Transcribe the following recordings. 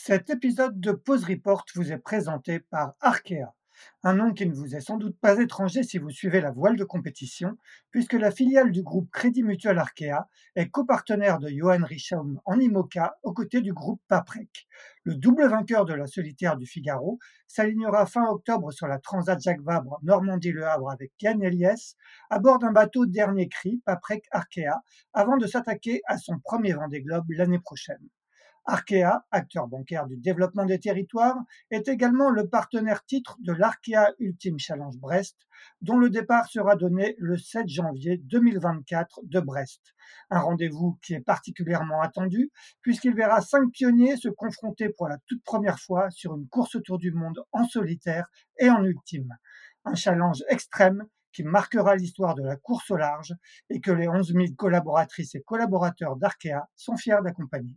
Cet épisode de Pause Report vous est présenté par Arkea, un nom qui ne vous est sans doute pas étranger si vous suivez la voile de compétition, puisque la filiale du groupe Crédit Mutuel Arkea est copartenaire de Johan Richaume en IMOCA aux côtés du groupe Paprec. Le double vainqueur de la solitaire du Figaro s'alignera fin octobre sur la Transat Jacques Vabre Normandie-Le Havre avec Yann Eliès à bord d'un bateau dernier cri Paprec Arkea avant de s'attaquer à son premier Vendée Globe l'année prochaine. Arkea, acteur bancaire du développement des territoires, est également le partenaire titre de l'Arkea Ultime Challenge Brest, dont le départ sera donné le 7 janvier 2024 de Brest. Un rendez-vous qui est particulièrement attendu puisqu'il verra cinq pionniers se confronter pour la toute première fois sur une course autour du monde en solitaire et en ultime. Un challenge extrême qui marquera l'histoire de la course au large et que les 11 000 collaboratrices et collaborateurs d'Arkea sont fiers d'accompagner.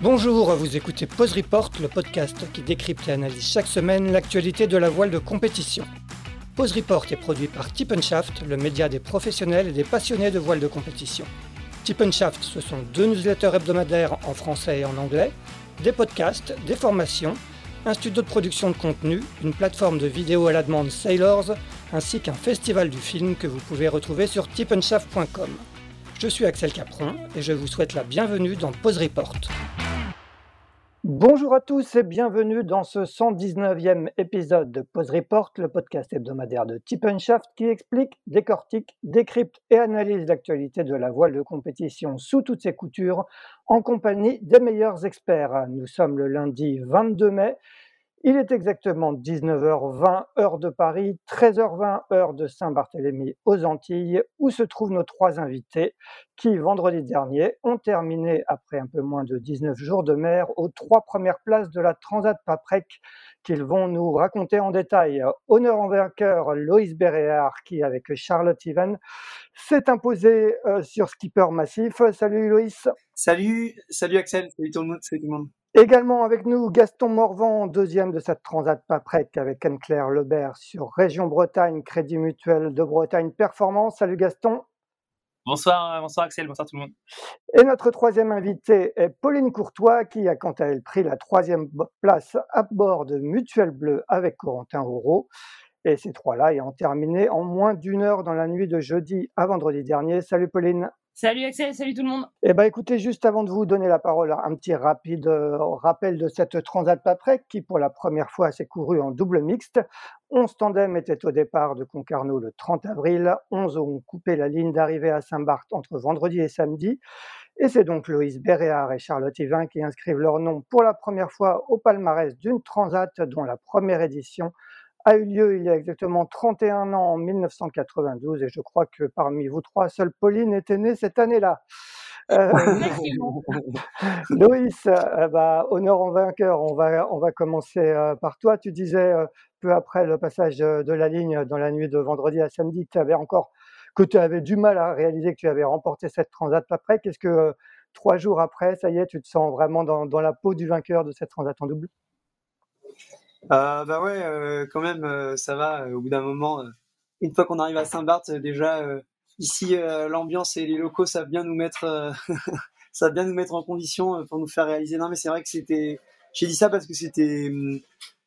Bonjour, vous écoutez Pause Report, le podcast qui décrypte et analyse chaque semaine l'actualité de la voile de compétition. Pause Report est produit par Tip le média des professionnels et des passionnés de voile de compétition. Tip Shaft, ce sont deux newsletters hebdomadaires en français et en anglais, des podcasts, des formations, un studio de production de contenu, une plateforme de vidéo à la demande Sailors, ainsi qu'un festival du film que vous pouvez retrouver sur tipenshaft.com. Je suis Axel Capron et je vous souhaite la bienvenue dans Pause Report. Bonjour à tous et bienvenue dans ce 119e épisode de Pause Report, le podcast hebdomadaire de Shaft qui explique, décortique, décrypte et analyse l'actualité de la voile de compétition sous toutes ses coutures en compagnie des meilleurs experts. Nous sommes le lundi 22 mai il est exactement 19h20 heure de Paris, 13h20 heure de Saint-Barthélemy aux Antilles, où se trouvent nos trois invités qui, vendredi dernier, ont terminé, après un peu moins de 19 jours de mer, aux trois premières places de la Transat Paprec qu'ils vont nous raconter en détail. Honneur en vainqueur, Loïs Béréard, qui, avec Charlotte Even, s'est imposé euh, sur Skipper Massif. Salut Loïs. Salut, salut Axel, salut. Salut tout le monde. Également avec nous, Gaston Morvan, deuxième de cette Transat Paprec avec Anne-Claire Lebert sur Région Bretagne, Crédit Mutuel de Bretagne Performance. Salut Gaston. Bonsoir, bonsoir Axel, bonsoir tout le monde. Et notre troisième invité est Pauline Courtois, qui a quant à elle pris la troisième place à bord de Mutuel Bleu avec Corentin Auro. Et ces trois-là ayant terminé en moins d'une heure dans la nuit de jeudi à vendredi dernier. Salut Pauline. Salut Axel, salut tout le monde. Eh ben écoutez, juste avant de vous donner la parole, un petit rapide euh, rappel de cette Transat Paprec qui pour la première fois s'est courue en double mixte. 11 tandems étaient au départ de Concarneau le 30 avril, 11 ont coupé la ligne d'arrivée à Saint-Barth entre vendredi et samedi. Et c'est donc Loïs Béréard et Charlotte Yvain qui inscrivent leur nom pour la première fois au palmarès d'une Transat dont la première édition a eu lieu il y a exactement 31 ans en 1992 et je crois que parmi vous trois, seule Pauline était née cette année-là. Euh, Loïs, euh, bah, honneur en vainqueur, on va, on va commencer euh, par toi. Tu disais peu après le passage de la ligne dans la nuit de vendredi à samedi que tu avais encore que tu avais du mal à réaliser que tu avais remporté cette transat après. Qu'est-ce que trois jours après, ça y est, tu te sens vraiment dans, dans la peau du vainqueur de cette transat en double? euh, bah ouais, euh, quand même, euh, ça va. au bout d'un moment, une fois qu'on arrive à Saint-Barth, déjà ici, l'ambiance et les locaux savent bien nous mettre, ça bien nous mettre en condition pour nous faire réaliser. Non, mais c'est vrai que c'était. J'ai dit ça parce que c'était hum,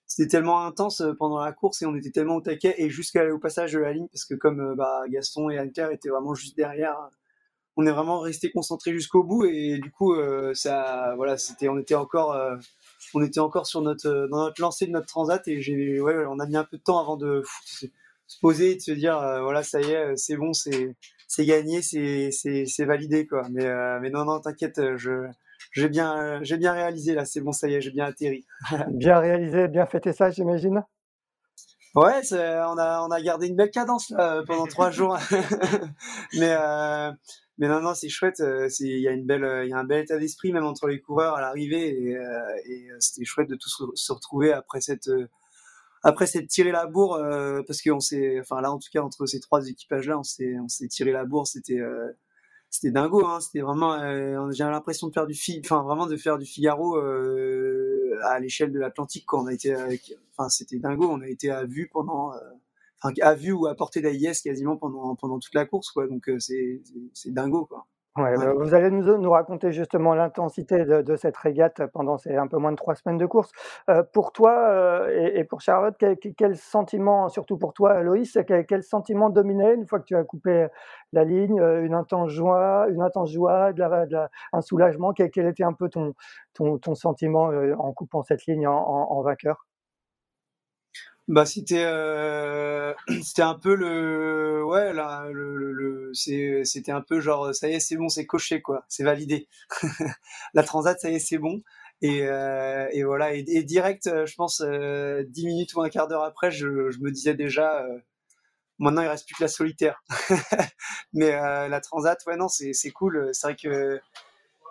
c'était tellement intense pendant la course et on était tellement au taquet et jusqu'au passage de la ligne parce que comme bah, Gaston et Anter étaient vraiment juste derrière, on est vraiment resté concentré jusqu'au bout et du coup ça voilà c'était on était encore on était encore sur notre euh, dans notre lancée de notre transat et j'ai ouais, on a mis un peu de temps avant de se poser et de se dire euh, voilà ça y est euh, c'est bon c'est c'est gagné c'est c'est c'est validé quoi. Mais mais non non t'inquiète je j'ai bien j'ai bien réalisé là c'est bon ça y est j'ai bien atterri. Bien réalisé bien fêté ça j'imagine? Ouais, on a on a gardé une belle cadence là, pendant trois jours, mais mais non, non, c'est chouette. Euh, c'est il y a un bel état d'esprit même entre les coureurs à l'arrivée et, euh, et euh, c'était chouette de tous se retrouver après cette après cette tiré la bourre parce qu'on s'est, enfin là en tout cas entre ces trois équipages là, on s'est on s'est tiré la bourre. C'était c'était dingo. Hein, c'était vraiment, j'ai l'impression de faire du enfin vraiment de faire du Figaro à l'échelle de l'Atlantique. Quand on a été, enfin c'était dingo. On a été à vue pendant enfin, à vue ou à portée d'AIS quasiment pendant, pendant toute la course, quoi. Donc, c'est dingo, quoi. Ouais, bah, vous allez nous, nous raconter justement l'intensité de, de, cette régate pendant ces un peu moins de trois semaines de course. Euh, pour toi euh, et, et, pour Charlotte, quel, quel, sentiment, surtout pour toi, Loïs, quel, quel, sentiment dominait une fois que tu as coupé la ligne Une intense joie, une intense joie, de la, de la, un soulagement? Quel, quel, était un peu ton, ton, ton sentiment euh, en coupant cette ligne en, en, en vainqueur? Bah c'était euh, c'était un peu le ouais là le, le, c'est c'était un peu genre ça y est c'est bon c'est coché quoi. C'est validé. La transat ça y est c'est bon. Et, euh, et voilà. Et, direct euh, je pense euh, dix minutes ou un quart d'heure après je, je me disais déjà euh, maintenant il reste plus que la solitaire. Mais euh, la transat ouais non c'est c'est cool. C'est vrai que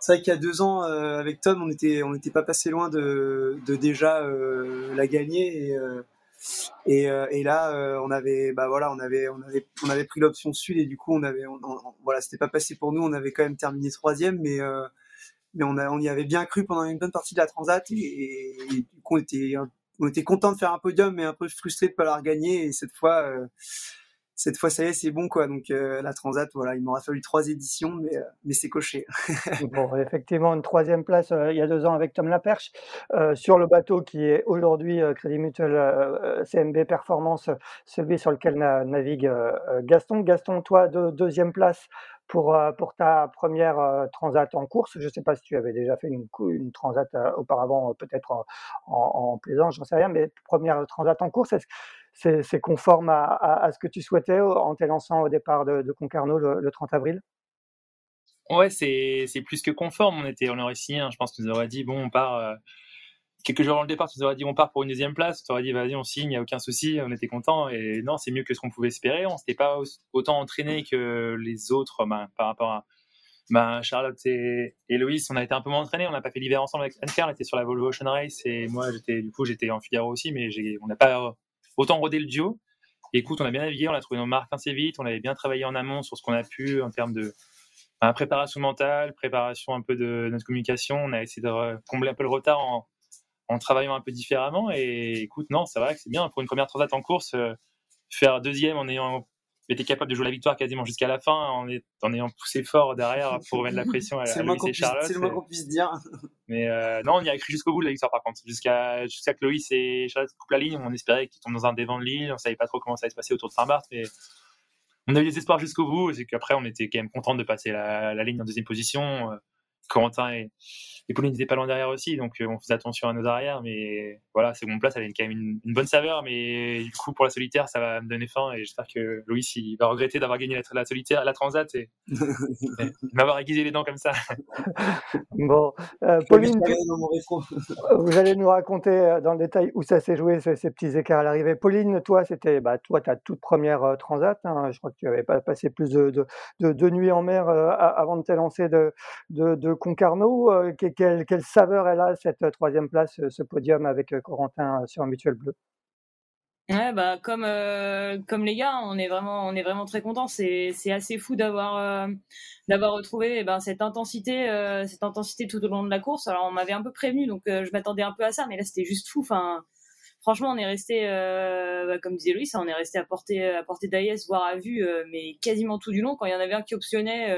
c'est vrai qu'il y a deux ans avec Tom on était on n'était pas passé loin de de déjà la gagner. Et, euh, et là, euh, on avait, bah voilà, on avait, on avait, on avait pris l'option sud et du coup, on avait, voilà, c'était pas passé pour nous. On avait quand même terminé troisième, mais euh, mais on, a, on y avait bien cru pendant une bonne partie de la transat et, du coup, on était, on était content de faire un podium, mais un peu frustré de pas l'avoir gagné. Et cette fois, euh, cette fois, ça y est, c'est bon, quoi. Donc, euh, la Transat, voilà, il m'aura fallu trois éditions, mais, euh, mais c'est coché. bon, effectivement, une troisième place euh, il y a deux ans avec Tom Laperche sur le bateau qui est aujourd'hui Crédit Mutuel CMB Performance, celui sur lequel navigue Gaston. Gaston, toi, de, deuxième place pour, pour ta première transat en course. Je ne sais pas si tu avais déjà fait une, une transat auparavant, peut-être en, en, en plaisance, j'en sais rien, mais première transat en course. Est-ce c'est conforme à, à, ce que tu souhaitais en t'élançant au départ de, de Concarneau le, le, 30 avril? Ouais, c'est plus que conforme. On, était, on aurait signé, hein, je pense que nous aurait dit, bon, on part. Euh, quelques jours avant le départ, tu nous aurais dit, on part pour une deuxième place. Tu aurais dit, vas-y, on signe, il n'y a aucun souci, on était content. Et non, c'est mieux que ce qu'on pouvait espérer. On s'était pas autant entraîné que les autres ben, par rapport à. Ben, Charlotte et, et Loïs, on a été un peu moins entraînés. On n'a pas fait l'hiver ensemble avec Anne-Claire. On était sur la Volvo Ocean Race et moi, j'étais, du coup, j'étais en Figaro aussi, mais on n'a pas autant roder le duo. écoute, on a bien navigué, on a trouvé nos marques assez vite, on avait bien travaillé en amont sur ce qu'on a pu en termes de préparation mentale, préparation un peu de notre communication. On a essayé de combler un peu le retard en, en travaillant un peu différemment. Et écoute, non, ça va, c'est bien pour une première transat en course, euh, faire deuxième en ayant était capable de jouer la victoire quasiment jusqu'à la fin en, est, en ayant poussé fort derrière pour mettre la pression à, à et Charlotte. C'est le moins qu'on puisse dire. Mais euh, non, on y a cru jusqu'au bout de la victoire par contre. Jusqu'à jusqu'à que Loïs et Charlotte coupent la ligne, on espérait qu'ils tombent dans un dévent de l'île. On savait pas trop comment ça allait se passer autour de Saint-Barth, mais on a eu des espoirs jusqu'au bout. C'est qu'après, on était quand même content de passer la, la ligne en deuxième position. Euh, Corentin et, et Pauline n'étaient pas loin derrière aussi, donc euh, on faisait attention à nos arrières. Mais voilà, seconde place, elle a quand même une, une, bonne saveur. Mais du coup, pour la solitaire, ça va me donner faim. Et j'espère que Louis il va regretter d'avoir gagné la, la, solitaire, la transat et, et m'avoir aiguisé les dents comme ça. bon, euh, Pauline, vous allez nous raconter euh, dans le détail où ça s'est joué, ces, ces, petits écarts à l'arrivée. Pauline, toi, c'était bah, toi, ta toute première euh, transat. Hein, je crois que tu n'avais pas passé plus de, de, de, de nuits en mer euh, avant de t'élancer de, de, de Concarneau. Euh, quelle, quelle, saveur elle a, cette euh, troisième place, euh, ce podium avec Corentin sur mutuel bleu? Ouais, bah comme euh, comme les gars, on est vraiment on est vraiment très contents. C'est assez fou d'avoir euh, retrouvé eh ben cette intensité euh, cette intensité tout au long de la course. Alors on m'avait un peu prévenu, donc je m'attendais un peu à ça, mais là c'était juste fou. Enfin, franchement, on est resté bah, comme disait Louis, on est resté à portée à portée voire à vue, mais quasiment tout du long. Quand il y en avait un qui optionnait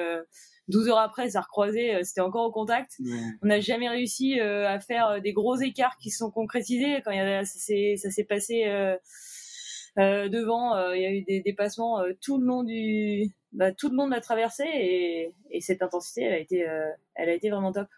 12 heures après, ça recroisait, euh, c'était encore au contact. Ouais. On n'a jamais réussi euh, à faire euh, des gros écarts qui se sont concrétisés. Quand il y a, ça s'est passé euh, euh, devant, euh, il y a eu des dépassements tout le long du, bah, tout le long de la traversée et, et cette intensité, elle a été, elle a été vraiment top.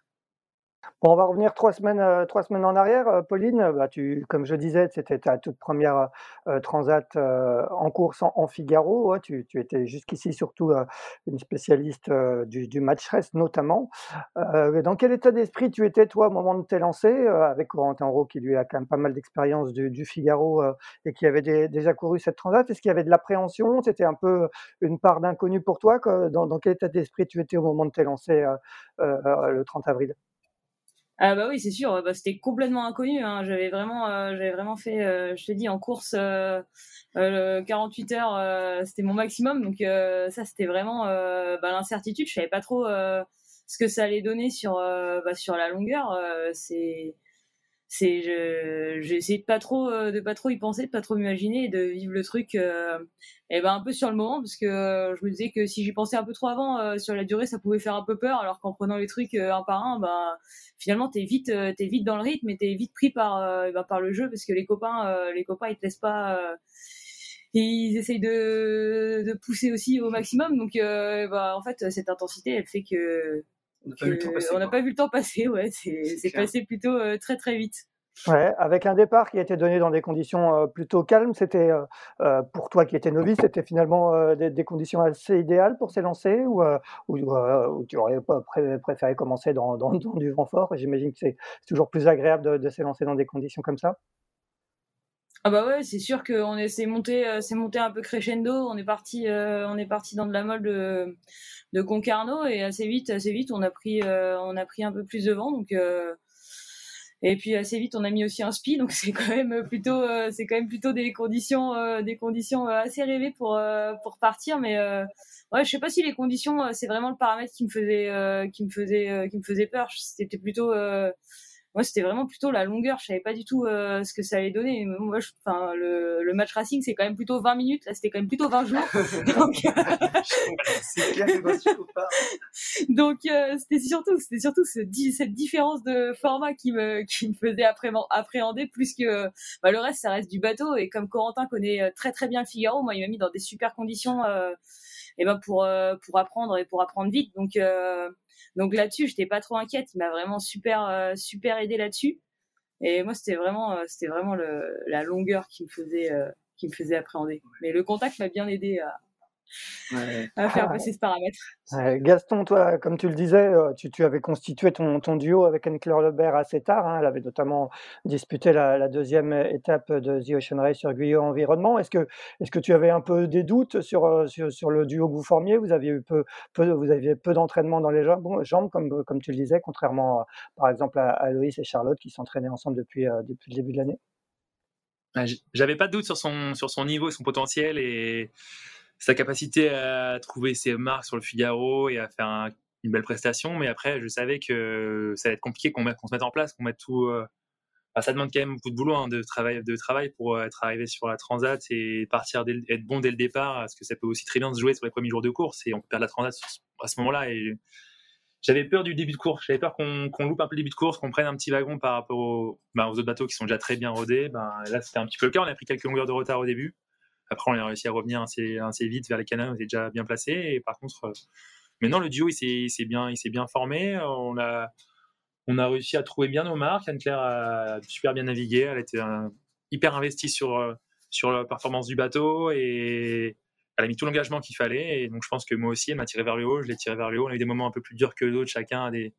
Bon, on va revenir trois semaines, euh, trois semaines en arrière. Euh, Pauline, bah, tu, comme je disais, c'était ta toute première euh, transat euh, en course en, Figaro. Ouais, tu, étais jusqu'ici surtout euh, une spécialiste euh, du, match rest notamment. dans quel état d'esprit tu étais toi au moment de t'élancer avec Corentin Roux qui lui a quand même pas mal d'expérience du, du, Figaro et qui avait déjà couru cette transat? Est-ce qu'il y avait de l'appréhension? C'était un peu une part d'inconnu pour toi dans, dans, quel état d'esprit tu étais au moment de t'élancer le 30 avril? Ah bah oui, c'est sûr. Bah, c'était complètement inconnu. Hein. J'avais vraiment, euh, j'avais vraiment fait, euh, je te dis, en course, euh, 48 euh, heures, c'était mon maximum. Donc ça, c'était vraiment bah, l'incertitude. Je savais pas trop ce que ça allait donner sur, bah, sur la longueur. c'est c'est j'ai essayé de pas trop euh, de pas trop y penser de pas trop m'imaginer de vivre le truc euh, et ben un peu sur le moment parce que euh, je me disais que si j'y pensais un peu trop avant sur la durée ça pouvait faire un peu peur alors qu'en prenant les trucs un par un ben finalement t'es vite t'es vite dans le rythme et t'es vite pris par ben, par le jeu parce que les copains les copains ils te laissent pas ils essayent de, de pousser aussi au maximum. Donc ben, en fait cette intensité elle fait que on n'a pas, vu le temps passer, ouais, c'est passé plutôt euh, très très vite. Ouais, avec un départ qui a été donné dans des conditions euh, plutôt calmes, c'était euh, pour toi qui étais novice, c'était finalement des, conditions assez idéales pour s'élancer ou, ou, tu aurais préféré commencer dans, dans, du vent fort? J'imagine que c'est toujours plus agréable de, de s'élancer dans des conditions comme ça. Ah bah ouais, c'est sûr qu'on s'est monté, euh, c'est monté un peu crescendo. On est parti, euh, on est parti dans de la molle de, de Concarneau et assez vite, assez vite, on a pris, euh, on a pris un peu plus de vent. Donc et puis assez vite, on a mis aussi un spi. Donc c'est quand même plutôt, c'est quand même plutôt des conditions, des conditions assez rêvées pour pour partir. Mais ouais, je sais pas si les conditions, c'est vraiment le paramètre qui me faisait, qui me faisait, qui me faisait peur. C'était plutôt moi c'était vraiment plutôt la longueur. Je savais pas du tout euh, ce que ça allait donner. Moi enfin le, le, match racing c'est quand même plutôt 20 minutes. Là c'était quand même plutôt 20 jours. Donc donc euh, c'était surtout c'était surtout ce, cette différence de format qui me qui me faisait appréhender plus que bah, le reste ça reste du bateau. Et comme Corentin connaît euh, très très bien le Figaro moi il m'a mis dans des super conditions et ben pour pour apprendre et pour apprendre vite. Donc donc là-dessus, j'étais pas trop inquiète. Il m'a vraiment super, euh, super aidé là-dessus. Et moi, c'était vraiment, euh, c'était vraiment le, la longueur qui me faisait, euh, qui me faisait appréhender. Mais le contact m'a bien aidé à, à faire passer ce paramètre. Gaston, toi, comme tu le disais, euh, tu, avais constitué ton, duo avec Anne-Claire Lebert assez tard. Hein. Elle avait notamment disputé la, deuxième étape de The Ocean Race sur Guyot Environnement. Est-ce que, est que tu avais un peu des doutes sur, euh, sur, le duo que vous formiez? Vous aviez, eu peu, peu, vous aviez peu d'entraînement dans les jambes, comme, comme tu le disais, contrairement par exemple à, Loïs et Charlotte qui s'entraînaient ensemble depuis, euh, depuis le début de l'année? J'avais pas de doute sur son, sur son niveau, son potentiel et sa capacité à trouver ses marques sur le Figaro et à faire une belle prestation. Mais après, je savais que ça allait être compliqué qu'on se mette en place, qu'on mette tout. Euh, ça demande quand même beaucoup de boulot, hein, de, travail, de travail pour euh, être arrivé sur la Transat et partir être bon dès le départ, parce que ça peut aussi très bien se jouer sur les premiers jours de course et on peut perdre la Transat à ce moment-là. Et j'avais peur du début de course, j'avais peur qu'on loupe un peu le début de course, qu'on prenne un petit wagon par rapport ben, aux autres bateaux qui sont déjà très bien rodés. Ben, là, c'était un petit peu le cas. On a pris quelques longueurs de retard au début. Après, on a réussi à revenir assez, vite vers les canaux, on était déjà bien placé. Et par contre, euh, maintenant, le duo, il s'est bien, formé. On a, réussi à trouver bien nos marques. Anne-Claire a super bien navigué. Elle était hyper investie sur, euh, sur la performance du bateau et elle a mis tout l'engagement qu'il fallait. Et donc, je pense que moi aussi, elle m'a tiré vers le haut. Je l'ai tiré vers le haut. On a eu des moments un peu plus durs que d'autres. Chacun a des,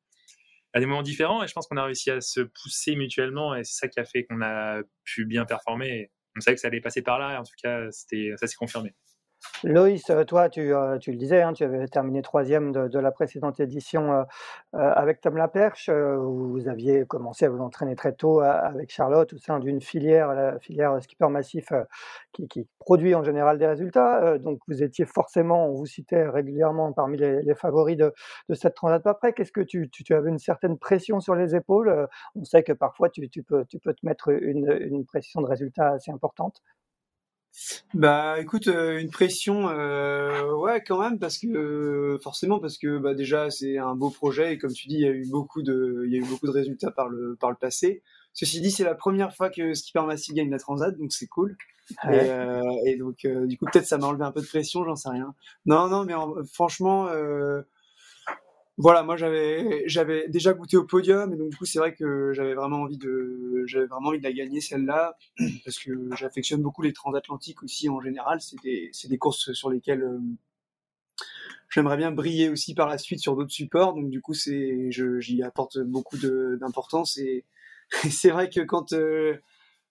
des moments différents. Et je pense qu'on a réussi à se pousser mutuellement. Et c'est ça qui a fait qu'on a pu bien performer. On savait que ça allait passer par là, et en tout cas, ça s'est confirmé. Loïs, euh, toi, tu, euh, tu le disais, hein, tu avais terminé troisième de, la précédente édition euh, avec Tom Laperche. vous aviez commencé à vous entraîner très tôt avec Charlotte au sein d'une filière, la filière Skipper Massif, qui, produit en général des résultats. donc, vous étiez forcément, on vous citait régulièrement parmi les, favoris de, de, cette transat pas près. Qu'est-ce que tu, avais une certaine pression sur les épaules? On sait que parfois, tu, peux, te mettre une, une pression de résultats assez importante. Bah écoute, euh, une pression, euh, ouais quand même parce que forcément parce que bah déjà c'est un beau projet et comme tu dis il y a eu beaucoup de il y a eu beaucoup de résultats par le par le passé. Ceci dit c'est la première fois que Skipper Massif gagne la Transat donc c'est cool. Et, euh, et, donc du coup peut-être ça m'a enlevé un peu de pression j'en sais rien. Non non mais franchement voilà, moi j'avais j'avais déjà goûté au podium et donc du coup c'est vrai que j'avais vraiment envie de j'avais vraiment envie de la gagner celle-là parce que j'affectionne beaucoup les transatlantiques aussi en général. C'est des c'est des courses sur lesquelles euh, j'aimerais bien briller aussi par la suite sur d'autres supports. Donc du coup c'est j'y apporte beaucoup d'importance et, c'est vrai que quand euh,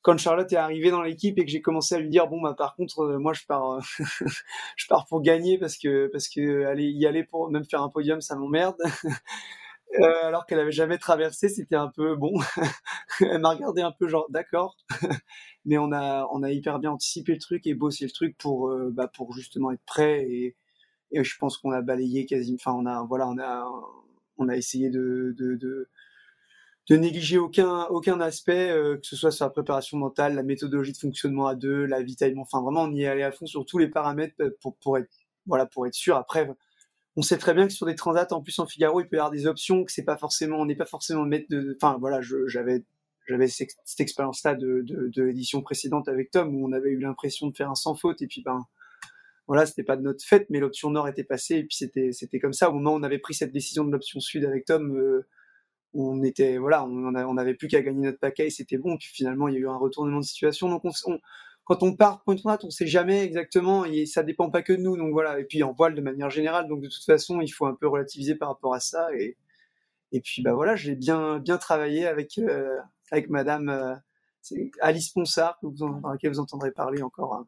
quand Charlotte est arrivée dans l'équipe et que j'ai commencé à lui dire bon bah par contre euh, moi je pars euh, je pars pour gagner parce que parce que aller y aller pour même faire un podium ça m'emmerde. Euh, alors qu'elle avait jamais traversé c'était un peu bon elle m'a regardé un peu genre d'accord. Mais on a on a hyper bien anticipé le truc et bossé le truc pour bah pour justement être prêt et, et je pense qu'on a balayé quasi enfin on a voilà on a on a essayé de, de, de de négliger aucun aucun aspect, que ce soit sur la préparation mentale, la méthodologie de fonctionnement à deux, la l'avitaillement. Enfin, vraiment, on y est allé à fond sur tous les paramètres pour pour être voilà pour être sûr. Après, on sait très bien que sur des transats, en plus en Figaro, il peut y avoir des options que c'est pas forcément, on n'est pas forcément maître de. Enfin voilà, j'avais j'avais cette, expérience-là de, de, de l'édition précédente avec Tom où on avait eu l'impression de faire un sans faute et puis ben voilà, c'était pas de notre fait, mais l'option nord était passée et puis c'était c'était comme ça. Au moment où on avait pris cette décision de l'option sud avec Tom, euh, on était voilà, on, on plus qu'à gagner notre paquet, c'était bon. Puis finalement, il y a eu un retournement de situation. Donc on, quand on part pour une on sait jamais exactement et ça dépend pas que de nous. Donc voilà. Et puis en voile de manière générale. Donc de toute façon, il faut un peu relativiser par rapport à ça. Et et puis bah voilà, j'ai bien bien travaillé avec euh, avec Madame euh, Alice Ponsard, dans laquelle vous entendrez parler encore hein,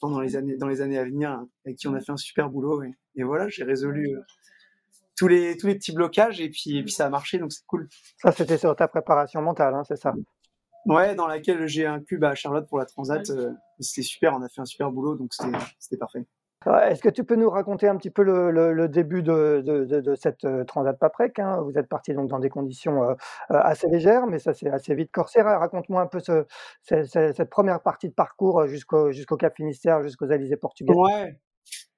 pendant les années, dans les années à venir, hein, avec qui on a fait un super boulot. Et, voilà, j'ai résolu euh, tous les tous les petits blocages et puis et puis ça a marché, donc c'est cool. Ça, c'était sur ta préparation mentale, hein, c'est ça? Ouais, dans laquelle j'ai un cube à Charlotte pour la Transat. Euh, c'était super, on a fait un super boulot, donc c'était parfait. Est-ce que tu peux nous raconter un petit peu le, début de, cette euh, Transat Paprec hein? Vous êtes parti donc dans des conditions euh, assez légères, mais ça s'est assez vite corsé. Raconte-moi un peu cette première partie de parcours jusqu'au jusqu'au Cap Finistère, jusqu'aux Alizés portugais. Ouais.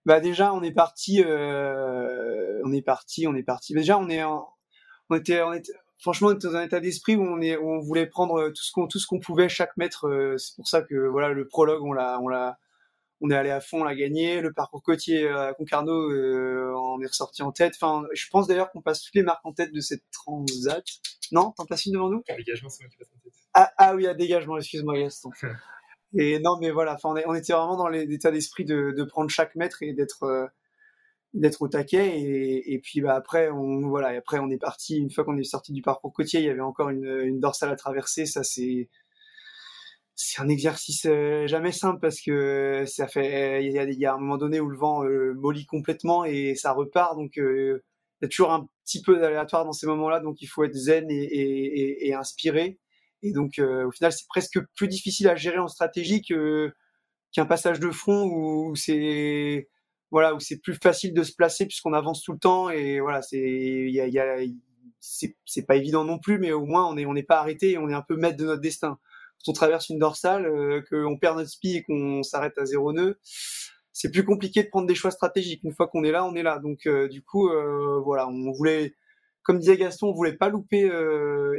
Bah déjà on est parti, on est parti, on est parti. Déjà on est, on était, on était, franchement, on était dans un état d'esprit où on est, où on voulait prendre tout ce qu'on, tout ce qu'on pouvait chaque mètre. C'est pour ça que voilà le prologue on l'a, on l'a on est allé à fond, on l'a gagné. Le parcours côtier euh, à Concarneau, euh, on est ressorti en tête. Enfin, je pense d'ailleurs qu'on passe toutes les marques en tête de cette transat. Non, t'en passes une devant nous? Dégagement, c'est moi qui passe en tête. Ah, ah oui, à dégagement, excuse-moi Gaston. et non, mais voilà, enfin, on, était vraiment dans l'état d'esprit de, prendre chaque mètre et d'être euh, d'être au taquet. Et, puis bah après on voilà après on est parti une fois qu'on est sorti du parcours côtier il y avait encore une, une dorsale à traverser. Ça c'est c'est un exercice euh, jamais simple parce que ça fait il y a, y a un moment donné où le vent euh, mollit complètement et ça repart. Donc euh, il y a toujours un petit peu d'aléatoire dans ces moments-là. Donc il faut être zen et, et, et, inspiré et donc au final c'est presque plus difficile à gérer en stratégie que qu'un passage de front où, c'est voilà où c'est plus facile de se placer puisqu'on avance tout le temps et voilà c'est y a, y a c'est pas évident non plus mais au moins on est on n'est pas arrêté et on est un peu maître de notre destin on traverse une dorsale, euh, qu'on perd notre spi et qu'on s'arrête à zéro nœud, c'est plus compliqué de prendre des choix stratégiques. Une fois qu'on est là, on est là. Donc euh, du coup, euh, voilà, on voulait, comme disait Gaston, on voulait pas louper,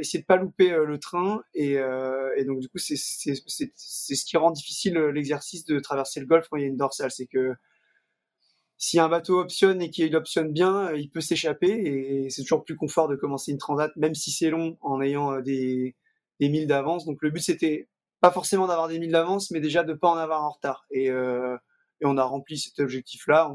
essayer de pas louper le train. Et, donc du coup, c'est ce qui rend difficile l'exercice de traverser le golfe quand il y a une dorsale, c'est que si un bateau optionne et qu'il optionne bien, il peut s'échapper et c'est toujours plus confort de commencer une transat, même si c'est long, en ayant des, des milles d'avance. Donc le but c'était pas forcément d'avoir des milles d'avance, mais déjà de pas en avoir en retard. Et, euh, et on a rempli cet objectif-là.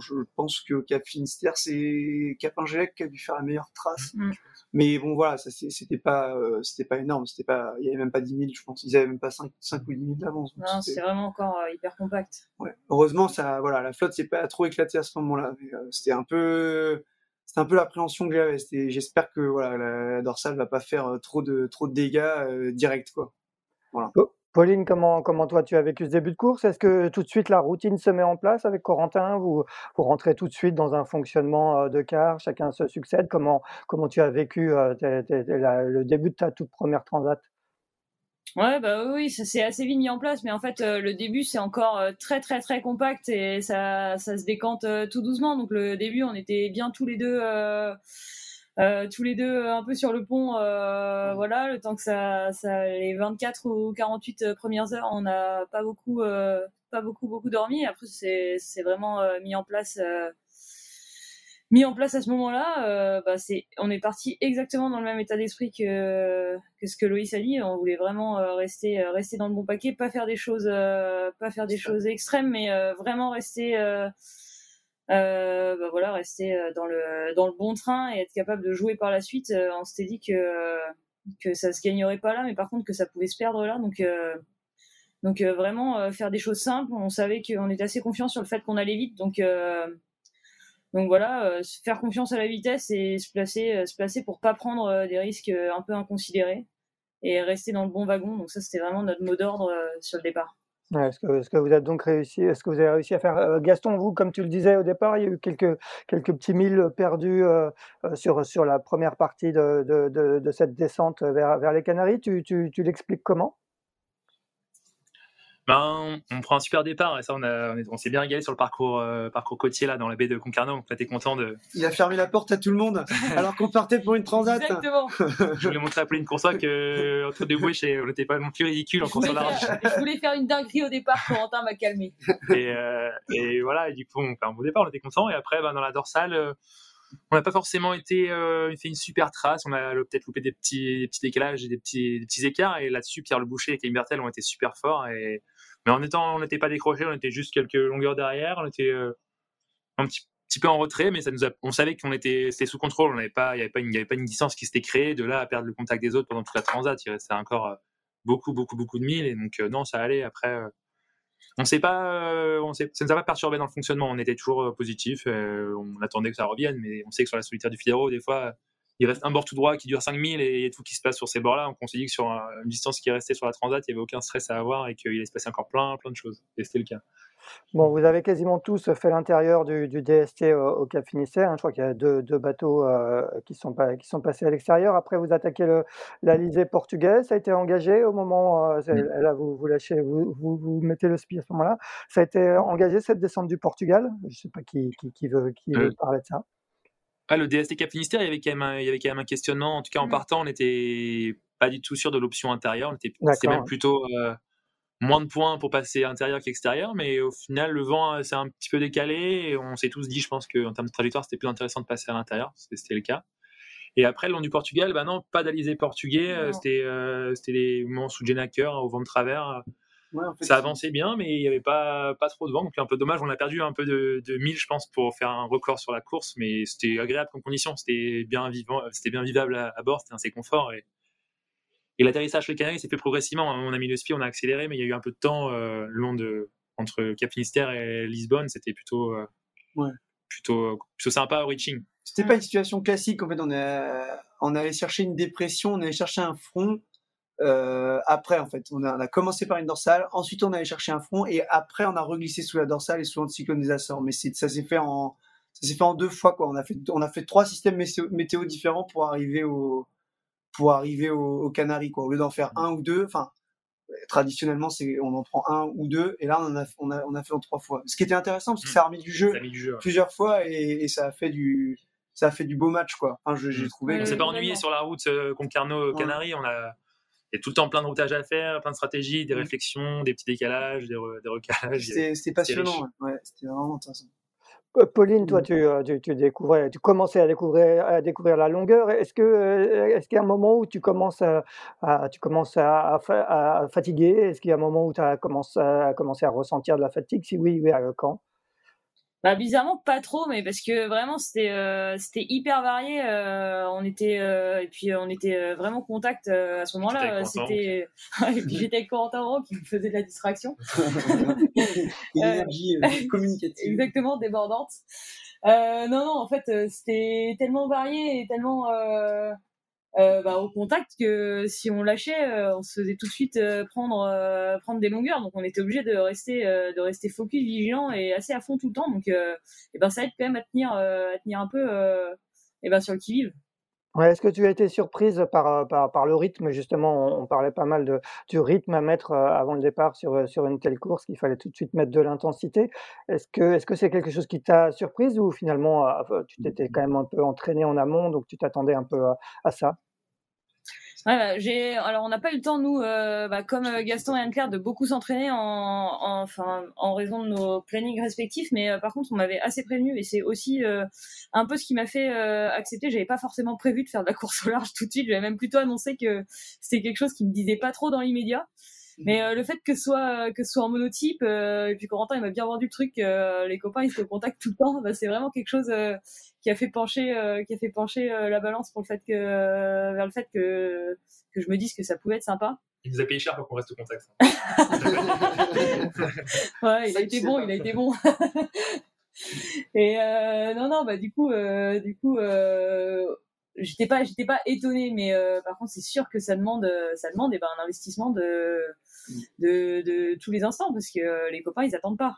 Je pense que Cap Finistère, c'est Cap Ingelec qui a dû faire la meilleure trace. Mm. Mais bon, voilà, ça c'était pas, euh, c'était pas énorme. C'était pas, il y avait même pas 10 000, je pense. Ils avaient même pas 5, 5 ou 10 000 d'avance. Non, c'est vraiment encore euh, hyper compact. Ouais. Heureusement, ça, voilà, la flotte s'est pas trop éclatée à ce moment-là. Euh, c'était un peu, c'est un peu l'appréhension que j'avais. J'espère que voilà, la, dorsale va pas faire euh, trop de trop de dégâts euh, directs quoi. Voilà. Pauline, comment, comment toi tu as vécu ce début de course? Est-ce que tout de suite la routine se met en place avec Corentin? Vous, vous rentrez tout de suite dans un fonctionnement euh, de car, chacun se succède? Comment, comment tu as vécu le début de ta toute première transat? Ouais, bah oui, ça s'est assez vite mis en place, mais en fait, euh, le début, c'est encore euh, très, très, très compact et ça, ça se décante euh, tout doucement. Donc, le début, on était bien tous les deux, tous les deux un peu sur le pont, voilà, le temps que ça, ça, les 24 ou 48 premières heures, on n'a pas beaucoup, pas beaucoup, beaucoup dormi. Après, c'est, c'est vraiment mis en place mis en place à ce moment-là, euh, bah c'est, on est parti exactement dans le même état d'esprit que, que ce que Loïs a dit. On voulait vraiment euh, rester, euh, rester dans le bon paquet, pas faire des choses, pas faire des choses extrêmes, mais vraiment rester, bah voilà, rester dans le, dans le bon train et être capable de jouer par la suite. on s'était dit que, que ça se gagnerait pas là, mais par contre que ça pouvait se perdre là. Donc, vraiment faire des choses simples. On savait qu'on était assez confiant sur le fait qu'on allait vite, donc donc voilà, euh, faire confiance à la vitesse et se placer, euh, se placer pour pas prendre euh, des risques un peu inconsidérés et rester dans le bon wagon. Donc ça, c'était vraiment notre mot d'ordre sur le départ. Est-ce que, vous avez donc réussi, est-ce que vous avez réussi à faire Gaston, vous, comme tu le disais au départ, il y a eu quelques, quelques petits milles perdus sur, sur la première partie de, de, de, cette descente vers, vers les Canaries. Tu, tu, tu l'expliques comment? Ben, on prend un super départ et ça, on, on, s'est bien régalé sur le parcours, euh, parcours côtier là dans la baie de Concarneau. Donc, on était content de. Il a fermé la porte à tout le monde alors qu'on partait pour une transat. Exactement. je voulais montrer à Pauline Coursois que entre deux bouées, on n'était pas non plus ridicule en course large. je voulais faire une dinguerie au départ. Corentin m'a calmé. Et, euh, et, voilà. Et du coup, on fait un beau départ. On était content. Et après, ben, dans la dorsale. Euh, on n'a pas forcément été euh, fait une super trace. On a peut-être loupé des petits, des petits décalages et des petits, des petits écarts. Et là-dessus, Pierre Le Boucher et Kim Bertel ont été super forts. Et mais en étant, on n'était pas décroché, on était juste quelques longueurs derrière, on était euh, un petit, peu en retrait, mais ça nous on savait qu'on était, c'était sous contrôle, il n'y avait avait pas une distance qui s'était créée. De là à perdre le contact des autres pendant toute la transat, il restait encore euh, beaucoup, beaucoup, beaucoup de milles, et donc euh, non, ça allait. Après, on sait pas, on sait, ça ne nous a pas perturbé dans le fonctionnement. On était toujours positif, on attendait que ça revienne, mais on sait que sur la solitaire du Figaro, des fois il reste un bord tout droit qui dure 5000 et il y a tout qui se passe sur ces bords-là. Donc on s'est dit que sur une distance qui est restée sur la transat, il n'y avait aucun stress à avoir et qu'il allait se passer encore plein, plein de choses. Et c'était le cas. Bon, vous avez quasiment tous fait l'intérieur du, DST au, Cap Finistère. Hein. Je crois qu'il y a deux, bateaux euh, qui, sont pas, qui sont passés à l'extérieur. Après, vous attaquez l'Alizé portugais. Ça a été engagé au moment. Euh, là, vous, vous lâchez, vous, vous, mettez le spi à ce moment-là. Ça a été engagé cette descente du Portugal. Je ne sais pas qui, qui, veut, qui veut euh, parler de ça. Ah, le DST Cap Finistère, il y avait quand même un, il y avait quand même un questionnement. En tout cas, en mmh. partant, on n'était pas du tout sûr de l'option intérieure. C'était même plutôt euh, moins de points pour passer intérieur qu'extérieur. Mais au final, le vent euh, s'est un petit peu décalé. Et on s'est tous dit, je pense qu'en termes de trajectoire, c'était plus intéressant de passer à l'intérieur. C'était le cas. Et après, le long du Portugal, bah non, pas d'alizé portugais. Euh, c'était les moments sous Jenaker, au vent de travers ça avançait bien, mais il n'y avait pas, pas trop de vent. Donc, un peu dommage. On a perdu un peu de, de mille, je pense, pour faire un record sur la course. Mais c'était agréable comme condition. C'était bien, vivant, c'était bien vivable à, bord. C'était assez confort. Et, et l'atterrissage sur les Canaries s'est fait progressivement. On a mis le spi, on a accéléré, mais il y a eu un peu de temps euh, long de, entre Cap Finistère et Lisbonne. C'était plutôt, euh, plutôt, plutôt sympa au reaching. C'était pas une situation classique. En fait, on, a, on allait chercher une dépression, on allait chercher un front euh, après, en fait, on a, on a, commencé par une dorsale, ensuite on allait chercher un front, et après on a reglissé sous la dorsale et sous l'anticyclone des Açores. Mais ça s'est fait en ça s'est fait en deux fois quoi. On a fait on a fait trois systèmes météo, différents pour arriver au pour arriver aux au Canaries quoi. Au lieu d'en faire un ou deux, enfin traditionnellement c'est on en prend un ou deux, et là on a on a on a fait en trois fois. Ce qui était intéressant parce que ça a remis du jeu, plusieurs fois et, et, ça a fait du ça a fait du beau match quoi. Enfin, j'ai mmh. trouvé. On s'est pas ennuyé sur la route euh, Concarneau Canaries. On a il y a tout le temps plein de routages à faire, plein de stratégies, des mmh. réflexions, des petits décalages, des, recalages. C'était passionnant, ouais. c'était vraiment intéressant. Pauline, toi, mmh. tu, tu, découvrais, tu commençais à découvrir, à découvrir la longueur. Est-ce que, euh, est-ce qu'il y a un moment où tu commences à, tu commences à, à, fatiguer? Est-ce qu'il y a un moment où tu as commencé à, commencé à ressentir de la fatigue? Si oui, oui, quand? Bah bizarrement pas trop, mais parce que vraiment c'était euh, c'était hyper varié. Euh, on était euh, et puis on était vraiment en contact à ce moment-là. C'était et puis j'étais avec Corentin Roux qui me faisait de la distraction. Une énergie communicative. Exactement débordante. non non en fait c'était tellement varié et tellement euh, bah, au contact que si on lâchait, euh, on se faisait tout de suite euh, prendre prendre des longueurs. Donc on était obligé de rester de rester focus, vigilant et assez à fond tout le temps. Donc et ben ça aide quand même à tenir à tenir un peu et ben sur le qui vive. Ouais, est-ce que tu as été surprise par, par, par le rythme? Justement on, parlait pas mal de, du rythme à mettre avant le départ sur, sur une telle course, qu'il fallait tout de suite mettre de l'intensité. Est-ce que est-ce que c'est quelque chose qui t'a surprise ou finalement tu t'étais quand même un peu entraîné en amont, donc tu t'attendais un peu à ça? Ouais, bah, j'ai alors on n'a pas eu le temps nous, euh, bah, comme euh, Gaston et Anne-Claire, de beaucoup s'entraîner en, en, enfin en raison de nos plannings respectifs, mais euh, par contre on m'avait assez prévenu et c'est aussi un peu ce qui m'a fait accepter. J'avais pas forcément prévu de faire de la course au large tout de suite. J'avais même plutôt annoncé que c'était quelque chose qui me disait pas trop dans l'immédiat. Mais euh, le fait que ce soit que ce soit en monotype, euh, et puis Corentin il m'a bien vendu le truc, euh, les copains ils se contactent tout le temps, bah, c'est vraiment quelque chose qui a fait pencher qui a fait pencher la balance pour le fait que vers le fait que que je me dise que ça pouvait être sympa. Il nous a payé cher pour qu'on reste au contact. ouais, il a été bon, il a été bon. et non non bah du coup du coup j'étais pas, j'étais pas étonnée, mais par contre, c'est sûr que ça demande, ça demande, eh ben, un investissement de. De, de tous les instants, parce que les copains, ils attendent pas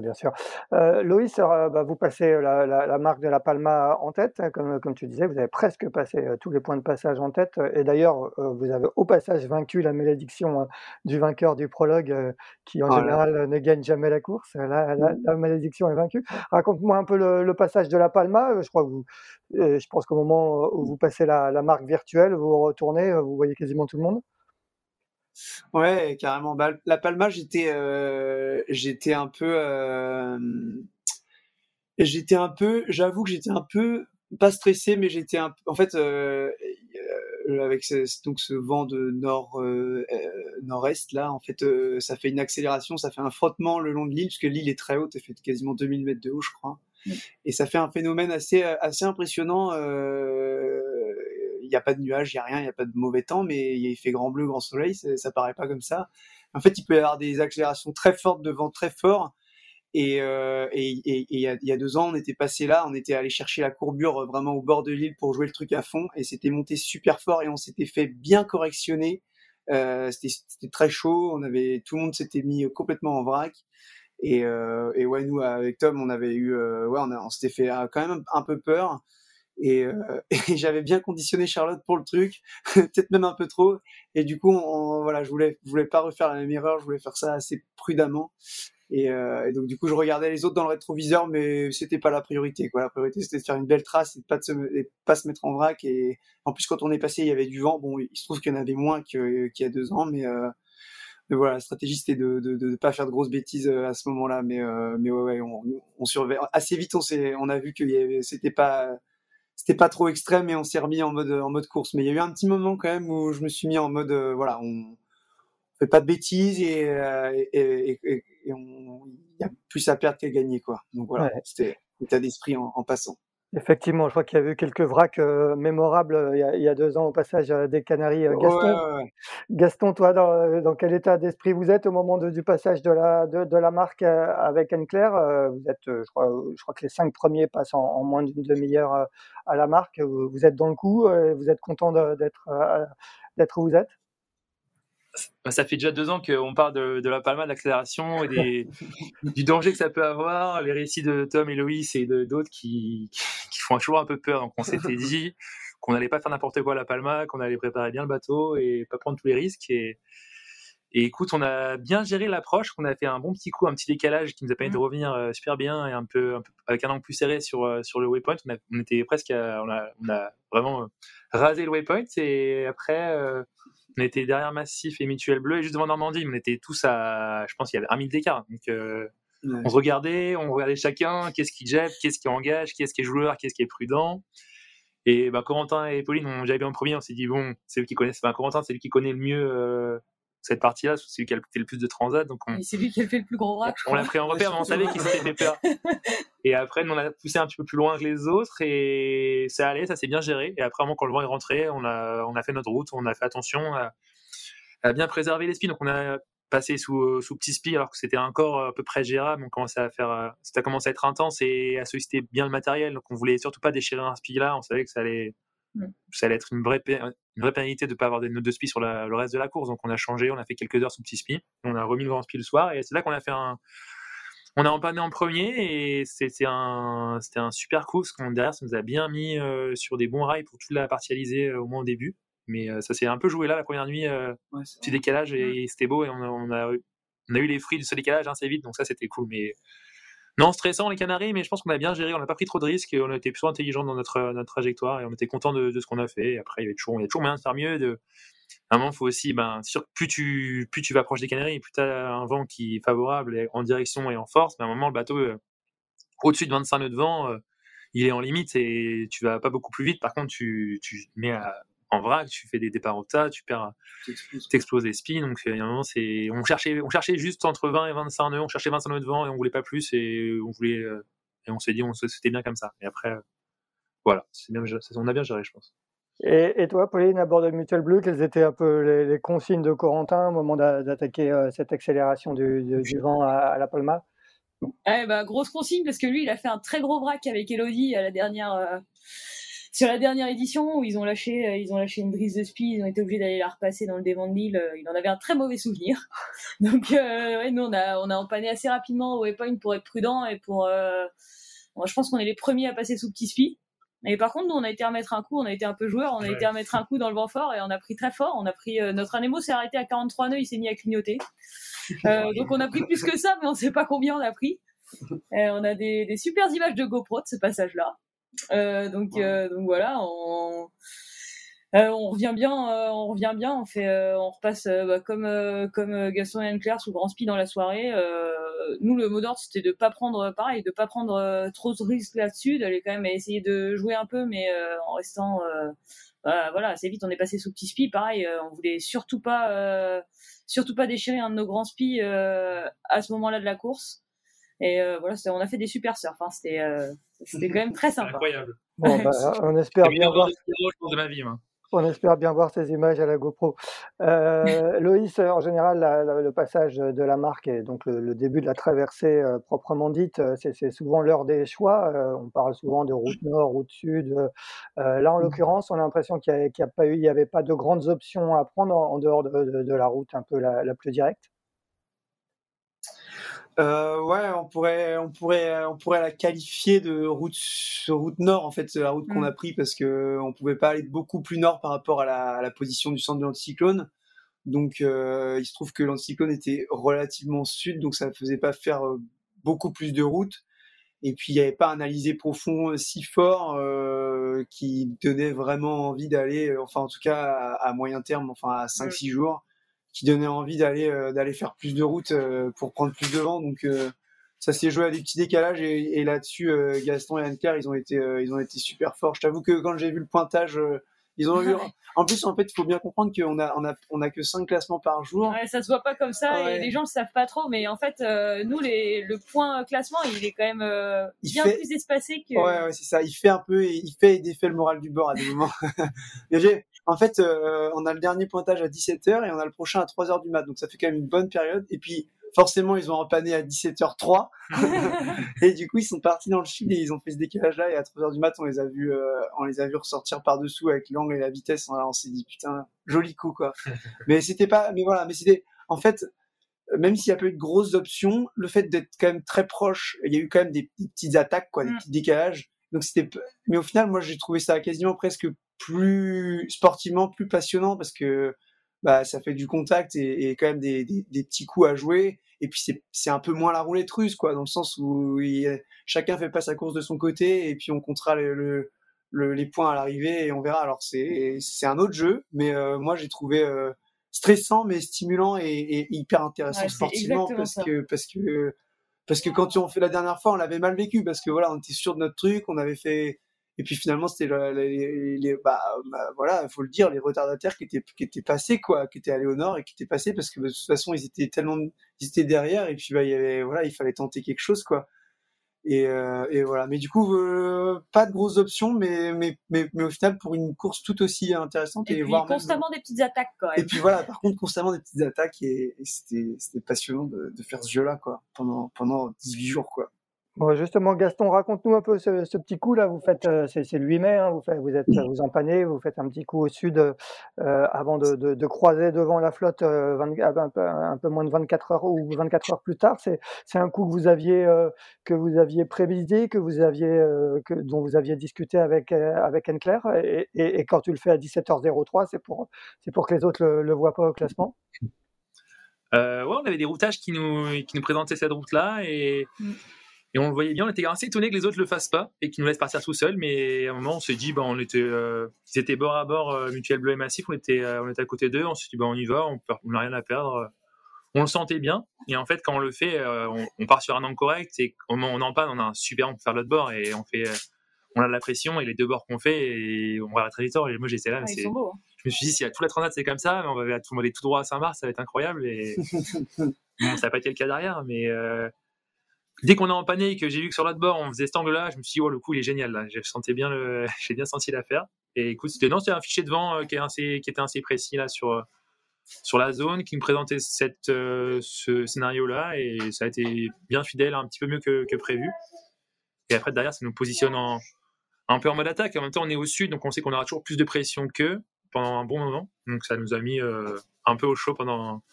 bien sûr. Euh, Loïs, euh, bah, vous passez la, marque de la Palma en tête, hein, comme, comme tu disais, vous avez presque passé euh, tous les points de passage en tête. Et d'ailleurs, vous avez au passage vaincu la malédiction hein, du vainqueur du prologue, qui en oh général ne gagne jamais la course. La, la, malédiction est vaincue. Raconte-moi un peu le, passage de la Palma. Je crois que vous, je pense qu'au moment où vous passez la, marque virtuelle, vous retournez, vous voyez quasiment tout le monde. Ouais, carrément. Bah, la Palma, j'étais, euh, j'étais un peu, euh, j'étais un peu, j'avoue que j'étais un peu pas stressé, mais j'étais un, en fait, euh, avec ce, donc ce vent de nord nord-est là, en fait, ça fait une accélération, ça fait un frottement le long de l'île, parce que l'île est très haute, elle fait quasiment 2000 mètres de haut, je crois, et ça fait un phénomène assez assez impressionnant il n'y a pas de nuages, il n'y a rien, il n'y a pas de mauvais temps, mais il fait grand bleu, grand soleil, ça, paraît pas comme ça. En fait, il peut y avoir des accélérations très fortes de vent très fort. Et, euh, il, y a, deux ans, on était passé là, on était allé chercher la courbure vraiment au bord de l'île pour jouer le truc à fond, et c'était monté super fort et on s'était fait bien correctionner. Euh, c'était très chaud, on avait tout le monde s'était mis complètement en vrac. Et, euh, nous avec Tom, on avait eu, euh, ouais, on, s'était fait quand même un peu peur. Et, euh, et j'avais bien conditionné Charlotte pour le truc, peut-être même un peu trop. Et du coup, on, voilà, je voulais, je voulais pas refaire la même erreur, je voulais faire ça assez prudemment. Et, euh, et, donc du coup, je regardais les autres dans le rétroviseur, mais c'était pas la priorité. Quoi. La priorité, c'était de faire une belle trace et de pas, de se, pas se mettre en vrac. Et en plus, quand on est passé, il y avait du vent. Bon, il se trouve qu'il y en avait moins qu'il y a deux ans, mais euh, mais voilà, la stratégie c'était de, de, pas faire de grosses bêtises à ce moment-là, mais euh, mais ouais, ouais on, on surveille assez vite. On on a vu que c'était pas c'était pas trop extrême et on s'est remis en mode en mode course. Mais il y a eu un petit moment quand même où je me suis mis en mode euh, voilà, on fait pas de bêtises et, euh, et, et, et on il y a plus à perdre qu'à gagner quoi. Donc voilà, c'était l'état d'esprit en, en, passant. Effectivement, je crois qu'il y a eu quelques vracs euh, mémorables euh, il y, a, il y, a, deux ans au passage euh, des Canaries. Gaston, ouais, ouais, Gaston, toi, dans, dans quel état d'esprit vous êtes au moment de, du passage de la, de, de la marque avec Anne-Claire Vous êtes, je crois, je crois que les cinq premiers passent en, en moins d'une demi-heure à la marque. Vous, vous, êtes dans le coup, vous êtes content d'être d'être où vous êtes? Ça fait déjà deux ans qu'on parle de, de, la Palma, de l'accélération et des, du danger que ça peut avoir, les récits de Tom et Loïs et d'autres qui, qui, font toujours un peu peur. Donc on s'était dit qu'on n'allait pas faire n'importe quoi à la Palma, qu'on allait préparer bien le bateau et pas prendre tous les risques. Et, et écoute, on a bien géré l'approche, on a fait un bon petit coup, un petit décalage qui nous a permis de mmh. revenir euh, super bien et un peu, un peu, avec un angle plus serré sur, euh, sur le waypoint. On, a, on était presque, on, a, on, a, vraiment euh, rasé le waypoint et après on était derrière Massif et Mutuel Bleu et juste devant Normandie, on était tous à, je pense qu'il y avait un mille d'écart. Donc euh, on se regardait, on regardait chacun, qu'est-ce qui jette, qu'est-ce qui engage, qu'est-ce qui est joueur, qu'est-ce qui est prudent? Et bah, Corentin et Pauline, on j'avais en premier, on s'est dit bon, c'est lui qui connaît, enfin, Corentin, c'est lui qui connaît le mieux euh, cette partie-là, c'est lui qui a fait le plus de transat. Donc c'est lui qui a fait le plus gros rack. On, l'a pris en repère, mais on savait qu'il s'était fait peur. Et après, on a poussé un petit peu plus loin que les autres et ça allait, ça s'est bien géré. Et après, quand le vent est rentré, on a, on a fait notre route, on a fait attention à, à bien préserver les spies. Donc on a passé sous, sous petit spi alors que c'était encore à peu près gérable. On commençait à faire, ça a commencé à être intense et à solliciter bien le matériel. Donc on voulait surtout pas déchirer un spi là. On savait que ça allait ça allait être une vraie, une vraie pénalité de ne pas avoir des notes de spi sur le reste de la course. Donc on a changé, on a fait quelques heures sous petit spi, on a remis le grand spi le soir et c'est là qu'on a fait un. On a empanné en premier et c'était un, c'était un super coup parce qu'on derrière ça nous a bien mis euh, sur des bons rails pour toute la partialiser euh, au moins au début. Mais euh, ça s'est un peu joué là la première nuit, petit décalage et c'était beau et on a, on a, on a eu les fruits de ce décalage assez vite donc ça c'était cool. Mais non, stressant les Canaries, mais je pense qu'on a bien géré. On n'a pas pris trop de risques on a été plutôt intelligent dans notre, notre trajectoire et on était content de, ce qu'on a fait. Après, il y, avait toujours, il a moyen de faire mieux. De... À un moment, faut aussi, ben, sûr, plus tu, plus vas proche des Canaries, plus tu as un vent qui est favorable en direction et en force. Mais à un moment, le bateau, euh, au-dessus de 25 nœuds de vent, euh, il est en limite et tu vas pas beaucoup plus vite. Par contre, tu, tu mets à en vrac, tu fais des départs au tas, tu perds, t'exploses les spins. Donc, il y a un moment, c'est, on cherchait, on cherchait juste entre 20 et 25 nœuds, on cherchait 25 nœuds de vent et on voulait pas plus et on voulait, euh, et on s'est dit, on, c'était bien comme ça. Et après, euh, voilà, c'est bien, on a bien géré, je pense. Et, et, toi, Pauline, à bord de Mutual Bleu, quelles étaient un peu les, les consignes de Corentin au moment d'attaquer euh, cette accélération du, du, vent à, à, la Palma? Eh bah, Grosse consigne, parce que lui, il a fait un très gros vrac avec Elodie à la dernière, sur la dernière édition où ils ont lâché, euh, ils ont lâché une brise de speed, ils ont été obligés d'aller la repasser dans le dévent de l'île. Euh, il en avait un très mauvais souvenir. Donc, euh, ouais, nous, on a, on a empanné assez rapidement au waypoint pour être prudent et pour. Euh, je pense qu'on est les premiers à passer sous petit spi. Et par contre, nous, on a été remettre un coup, on a été un peu joueur, on a été remettre un coup dans le vent fort et on a pris très fort. On a pris notre anémo s'est arrêté à 43 nœuds, il s'est mis à clignoter. donc on a pris plus que ça, mais on sait pas combien on a pris. on a des, des super images de GoPro de ce passage-là. Euh, donc, euh, donc voilà, on, euh, on revient bien, on revient bien, on fait, on repasse bah, comme comme Gaston et Anne-Claire sous grand speed dans la soirée. nous, le mot d'ordre, c'était de pas prendre, pareil, de pas prendre trop de risques là-dessus, d'aller quand même essayer de jouer un peu, mais en restant, bah, voilà, assez vite, on est passé sous petit spi. Pareil, on voulait surtout pas, surtout pas déchirer un de nos grands spi à ce moment-là de la course. Et voilà, on a fait des super surfs. Hein, c'était c'était quand même très sympa. Incroyable. Bon, bah, on espère bien voir. De ma vie, On espère bien voir ces images à la GoPro. Euh, Loïs, en général, le passage de la marque et donc le, début de la traversée euh, proprement dite, euh, c'est souvent l'heure des choix. Euh, on parle souvent de route nord, route sud. là, en l'occurrence, on a l'impression qu'il n'y a, pas eu, il n'y avait pas de grandes options à prendre en, dehors de, de, la route un peu la, la plus directe. Euh, ouais, on pourrait, on pourrait, on pourrait la qualifier de route, route nord en fait, la route qu'on a mm. pris parce que on pouvait pas aller beaucoup plus nord par rapport à la, à la position du centre de l'anticyclone. Donc, euh, il se trouve que l'anticyclone était relativement sud, donc ça ne faisait pas faire euh, beaucoup plus de route. Et puis, il n'y avait pas un alizé profond euh, si fort euh, qui donnait vraiment envie d'aller, enfin en tout cas à, à moyen terme, enfin à 5-6 mm. jours qui donnait envie d'aller euh, d'aller faire plus de route euh, pour prendre plus de vent. Donc euh, ça s'est joué à des petits décalages et, là-dessus Gaston et Anne-Claire ils ont été ils ont été super forts. Je t'avoue que quand j'ai vu le pointage ils ont eu. En plus, en fait, il faut bien comprendre qu'on a, on a, on a que 5 classements par jour. Ouais, ça se voit pas comme ça et les gens le savent pas trop. Mais en fait, nous, les, le point classement, il est quand même bien plus espacé que. Ouais, ouais, c'est ça. Il fait un peu, il fait et défait le moral du bord à des moments. en fait, euh, on a le dernier pointage à 17h et on a le prochain à 3h du mat. Donc ça fait quand même une bonne période. Et puis forcément, ils ont empanné à 17h03. et du coup, ils sont partis dans le sud et ils ont fait ce décalage-là. Et à 3h du mat, on les a vus, euh, on les a vus ressortir par-dessous avec l'angle et la vitesse. On, s'est dit, putain, joli coup, quoi. mais c'était pas, mais voilà, mais c'était, en fait, même s'il y a pas eu de grosses options, le fait d'être quand même très proche, il y a eu quand même des, petites attaques, quoi, des mm. petits décalages. Donc c'était, mais au final, moi, j'ai trouvé ça quasiment presque plus sportivement plus passionnant parce que bah, ça fait du contact et, et quand même des, des, des, petits coups à jouer. Et puis c'est un peu moins la roulette russe, quoi, dans le sens où il, chacun fait pas sa course de son côté et puis on comptera le, le, les points à l'arrivée et on verra. Alors c'est un autre jeu, mais euh, moi j'ai trouvé euh, stressant mais stimulant et, et hyper intéressant sportivement parce que parce que parce que quand on fait la dernière fois on l'avait mal vécu parce que voilà on était sûr de notre truc, on avait fait et puis finalement, c'était les, les, bah, bah, voilà, faut le dire, les retardataires qui étaient qui étaient passés quoi, qui étaient allés au nord et qui étaient passés parce que de toute façon, ils étaient tellement ils étaient derrière et puis bah il y avait voilà, il fallait tenter quelque chose quoi. Et, euh, et voilà. Mais du coup, euh, pas de grosses options, mais, mais, mais, mais, au final, pour une course tout aussi intéressante. Et, et puis, voir constamment des petites attaques, quoi. Et puis voilà, par contre, constamment des petites attaques, et, et c'était passionnant de, de, faire ce jeu-là, quoi, pendant, pendant 18 jours, quoi. Bon, justement, Gaston, raconte-nous un peu ce, ce, petit coup là. Vous faites, euh, c'est, le 8 mai, hein, vous, faites, vous êtes, vous empannez, vous faites un petit coup au sud euh, avant de, de, de, croiser devant la flotte euh, 20, ah, ben, un, peu, un, peu, moins de 24 heures ou 24 heures plus tard. C'est, un coup que vous aviez euh, que vous aviez prévisé, que vous aviez euh, que, dont vous aviez discuté avec avec Anne-Claire. Et, et, et, quand tu le fais à 17h03, c'est pour c'est pour que les autres le, le voient pas au classement. ouais, on avait des routages qui nous qui nous présentaient cette route là et mm. Et on le voyait bien, on était assez étonné que les autres le fassent pas et qu'ils nous laissent partir tout seuls. Mais à un moment, on s'est dit, bah, on était, euh, ils étaient bord à bord, euh, Mutuel Bleu et Massif, on était, euh, on était à côté d'eux. On s'est dit, bah, on y va, on n'a rien à perdre. On le sentait bien. Et en fait, quand on le fait, on, part sur un angle correct et on, on en panne, on a un super, on peut faire l'autre bord et on fait, on a de la pression et les deux bords qu'on fait et on va à la trajectoire. Et moi, j'étais là. Ah, c'est... Beaux, hein. Je me suis dit, si à toute la transat c'est comme ça, on va aller tout droit à Saint-Mars, ça va être incroyable. Et bon, ça n'a pas été le cas derrière, mais dès qu'on a empanné et que j'ai vu que sur l'autre bord on faisait cet angle-là, je me suis dit oh le coup il est génial là, bien le, j'ai bien senti l'affaire. Et écoute c'était non c'était un fichier de vent euh, qui, qui était assez précis là sur euh, sur la zone qui me présentait cette euh, ce scénario là et ça a été bien fidèle un petit peu mieux que, prévu. Et après derrière ça nous positionne en un peu en mode attaque. En même temps, on est au sud, donc on sait qu'on aura toujours plus de pression qu'eux pendant un bon moment. Donc ça nous a mis un peu au chaud pendant,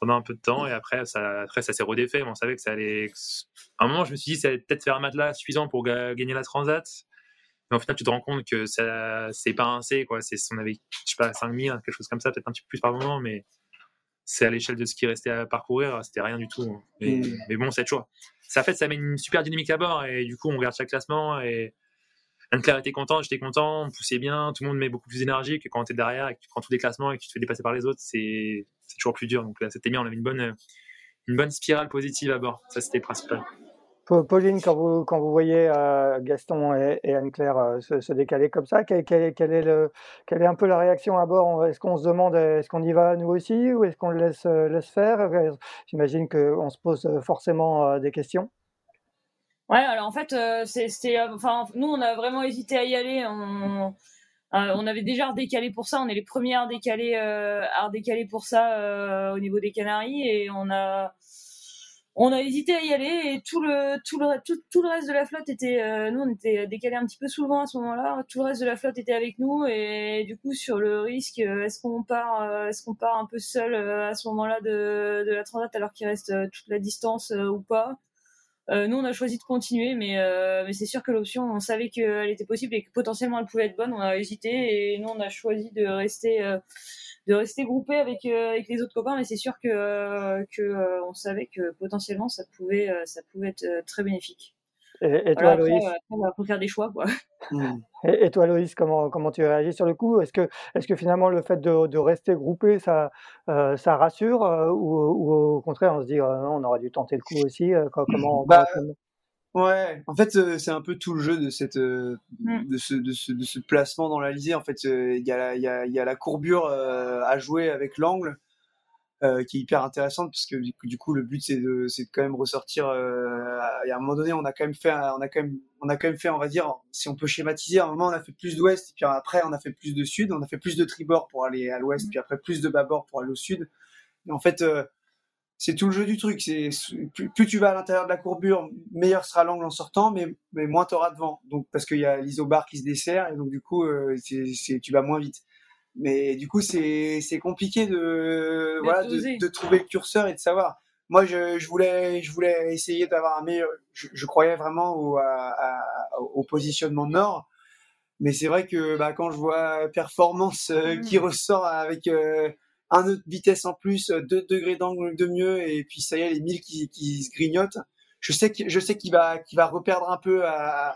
pendant un peu de temps et après ça, après, ça s'est redéfait. on savait que ça allait. À un moment, je me suis dit, ça allait peut-être faire un matelas suffisant pour gagner la Transat. Mais au final, tu te rends compte que ça, c'est pas un C, quoi. C'est, on avait, je sais pas, 5000, quelque chose comme ça, peut-être un petit peu plus par moment, mais c'est à l'échelle de ce qui restait à parcourir, c'était rien du tout. Mais, mais bon, c'est toujours. Ça fait, ça met une super dynamique à bord et du coup, on regarde chaque classement et Anne-Claire était contente, j'étais content, on poussait bien, tout le monde met beaucoup plus d'énergie que quand tu es derrière et que tu prends tous les classements et que tu te fais dépasser par les autres, c'est toujours plus dur. Donc là, c'était bien, on avait une bonne, une bonne spirale positive à bord. Ça, c'était principal. Pauline, quand vous, quand vous voyez euh, Gaston et, Anne-Claire euh, se, décaler comme ça, quelle, est le, quelle est un peu la réaction à bord? Est-ce qu'on se demande, est-ce qu'on y va nous aussi ou est-ce qu'on le laisse, euh, laisse faire? J'imagine qu'on se pose forcément des questions. Ouais, alors en fait, c'était, enfin, nous, on a vraiment hésité à y aller. On, on avait déjà redécalé pour ça. On est les premiers à redécaler, à redécaler pour ça au niveau des Canaries et on a on a hésité à y aller et tout le tout le tout, le reste de la flotte était euh, nous on était décalé un petit peu souvent à ce moment-là tout le reste de la flotte était avec nous et du coup sur le risque euh, est-ce qu'on part euh, est-ce qu'on part un peu seul à ce moment-là de, de la transat alors qu'il reste toute la distance ou pas? Nous on a choisi de continuer mais mais c'est sûr que l'option on savait qu'elle était possible et que potentiellement elle pouvait être bonne on a hésité et nous on a choisi de rester de rester groupé avec euh, avec les autres copains mais c'est sûr que euh, euh, savait que potentiellement ça pouvait ça pouvait être très bénéfique et, toi, Loïs? On va faire des choix, quoi. Et, toi, Loïs, comment, comment tu réagis sur le coup? Est-ce que, est que finalement le fait de, de rester groupé, ça, ça rassure ou, ou, au contraire, on se dit, non, on aurait dû tenter le coup aussi comment, bah, Ouais, en fait, euh, c'est un peu tout le jeu de cette, euh, mm. de, ce, de, ce, de ce placement dans l'Alizé. En fait, euh, il y, a, y, a, y a la courbure à jouer avec l'angle qui est hyper intéressante parce que du coup, le but c'est de, c'est de quand même ressortir. à un moment donné, on a quand même fait, on a quand même, on a quand même fait, on va dire, si on peut schématiser, à un moment on a fait plus d'ouest, et puis après on a fait plus de sud, on a fait plus de tribord pour aller à l'ouest, mm. puis après plus de bâbord pour aller au sud. Et en fait, c'est tout le jeu du truc. C'est plus, tu vas à l'intérieur de la courbure, meilleur sera l'angle en sortant, mais, mais moins auras de vent. Donc parce qu'il y a l'isobar qui se dessert et donc du coup euh, c'est, tu vas moins vite. Mais du coup c'est, compliqué de voilà de, trouver le curseur et de savoir. Moi je, je voulais je voulais essayer d'avoir un meilleur. Je, croyais vraiment au, au positionnement nord. Mais c'est vrai que bah, quand je vois performance euh, qui mmh. ressort avec euh, un autre vitesse en plus, euh, deux degrés d'angle de mieux, et puis ça y est, les 1000 qui, qui se grignotent. Je sais que je sais qu'il va qu'il va reperdre un peu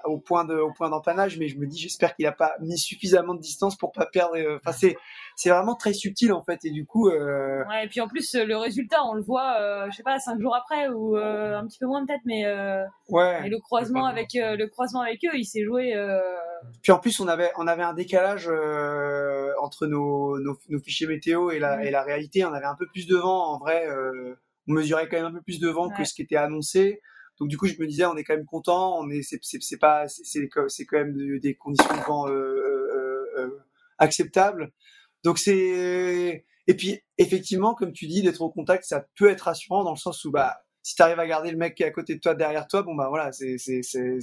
au point de au point d'empannage, mais je me dis j'espère qu'il a pas mis suffisamment de distance pour pas perdre. Euh, enfin c'est c'est vraiment très subtil en fait et du coup. Euh... Ouais et puis en plus le résultat on le voit euh, je sais pas cinq jours après ou euh, un petit peu moins peut-être mais. ouais. Et le croisement avec le croisement avec eux il s'est joué. Puis en plus on avait on avait un décalage entre nos, nos, fichiers météo et la, et la réalité, on avait un peu plus de vent. En vrai, on mesurait quand même un peu plus de vent que ce qui était annoncé. Du coup, je me disais, on est quand même content. On est, c'est pas, c'est quand même des conditions de vent euh, euh, euh, acceptables. Donc c'est, et puis effectivement, comme tu dis, d'être au contact, ça peut être rassurant dans le sens où bah, si tu arrives à garder le mec qui est à côté de toi derrière toi, bon bah voilà, c'est, c'est, c'est,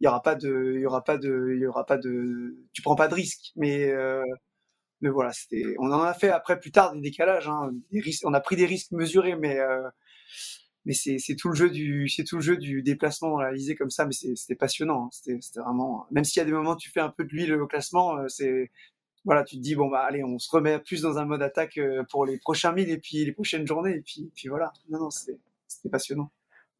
il y aura pas de, il y aura pas de, il y aura pas de, tu prends pas de risque. Mais mais voilà, c'était, on en a fait après plus tard des décalages, hein, on a pris des risques mesurés, mais mais c'est, tout le jeu du, c'est tout le jeu du déplacement dans la comme ça, mais c'était passionnant, hein, c'était, vraiment, même s'il y a des moments tu fais un peu de l'huile au classement, euh, c'est voilà, tu te dis bon bah allez, on se remet plus dans un mode attaque pour les prochains milles et puis les prochaines journées et puis puis voilà. Non non, c'était passionnant.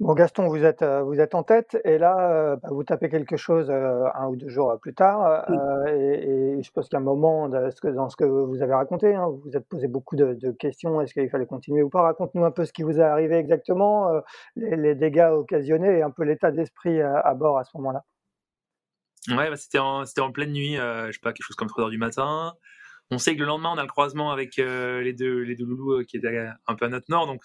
Bon, Gaston, vous êtes, euh, vous êtes en tête et là, euh, bah, vous tapez quelque chose euh, un ou deux jours plus tard. et, je pense a un moment dans ce que, dans ce que vous avez raconté, hein, vous vous êtes posé beaucoup de, questions. Est-ce qu'il fallait continuer ou pas? Raconte-nous un peu ce qui vous est arrivé exactement, les, dégâts occasionnés et un peu l'état d'esprit à, bord à ce moment-là. Ouais, bah, c'était en, en, pleine nuit, je sais pas, quelque chose comme 3 heures du matin. On sait que le lendemain, on a le croisement avec les, deux, les deux loulous qui étaient un peu à notre nord. Donc,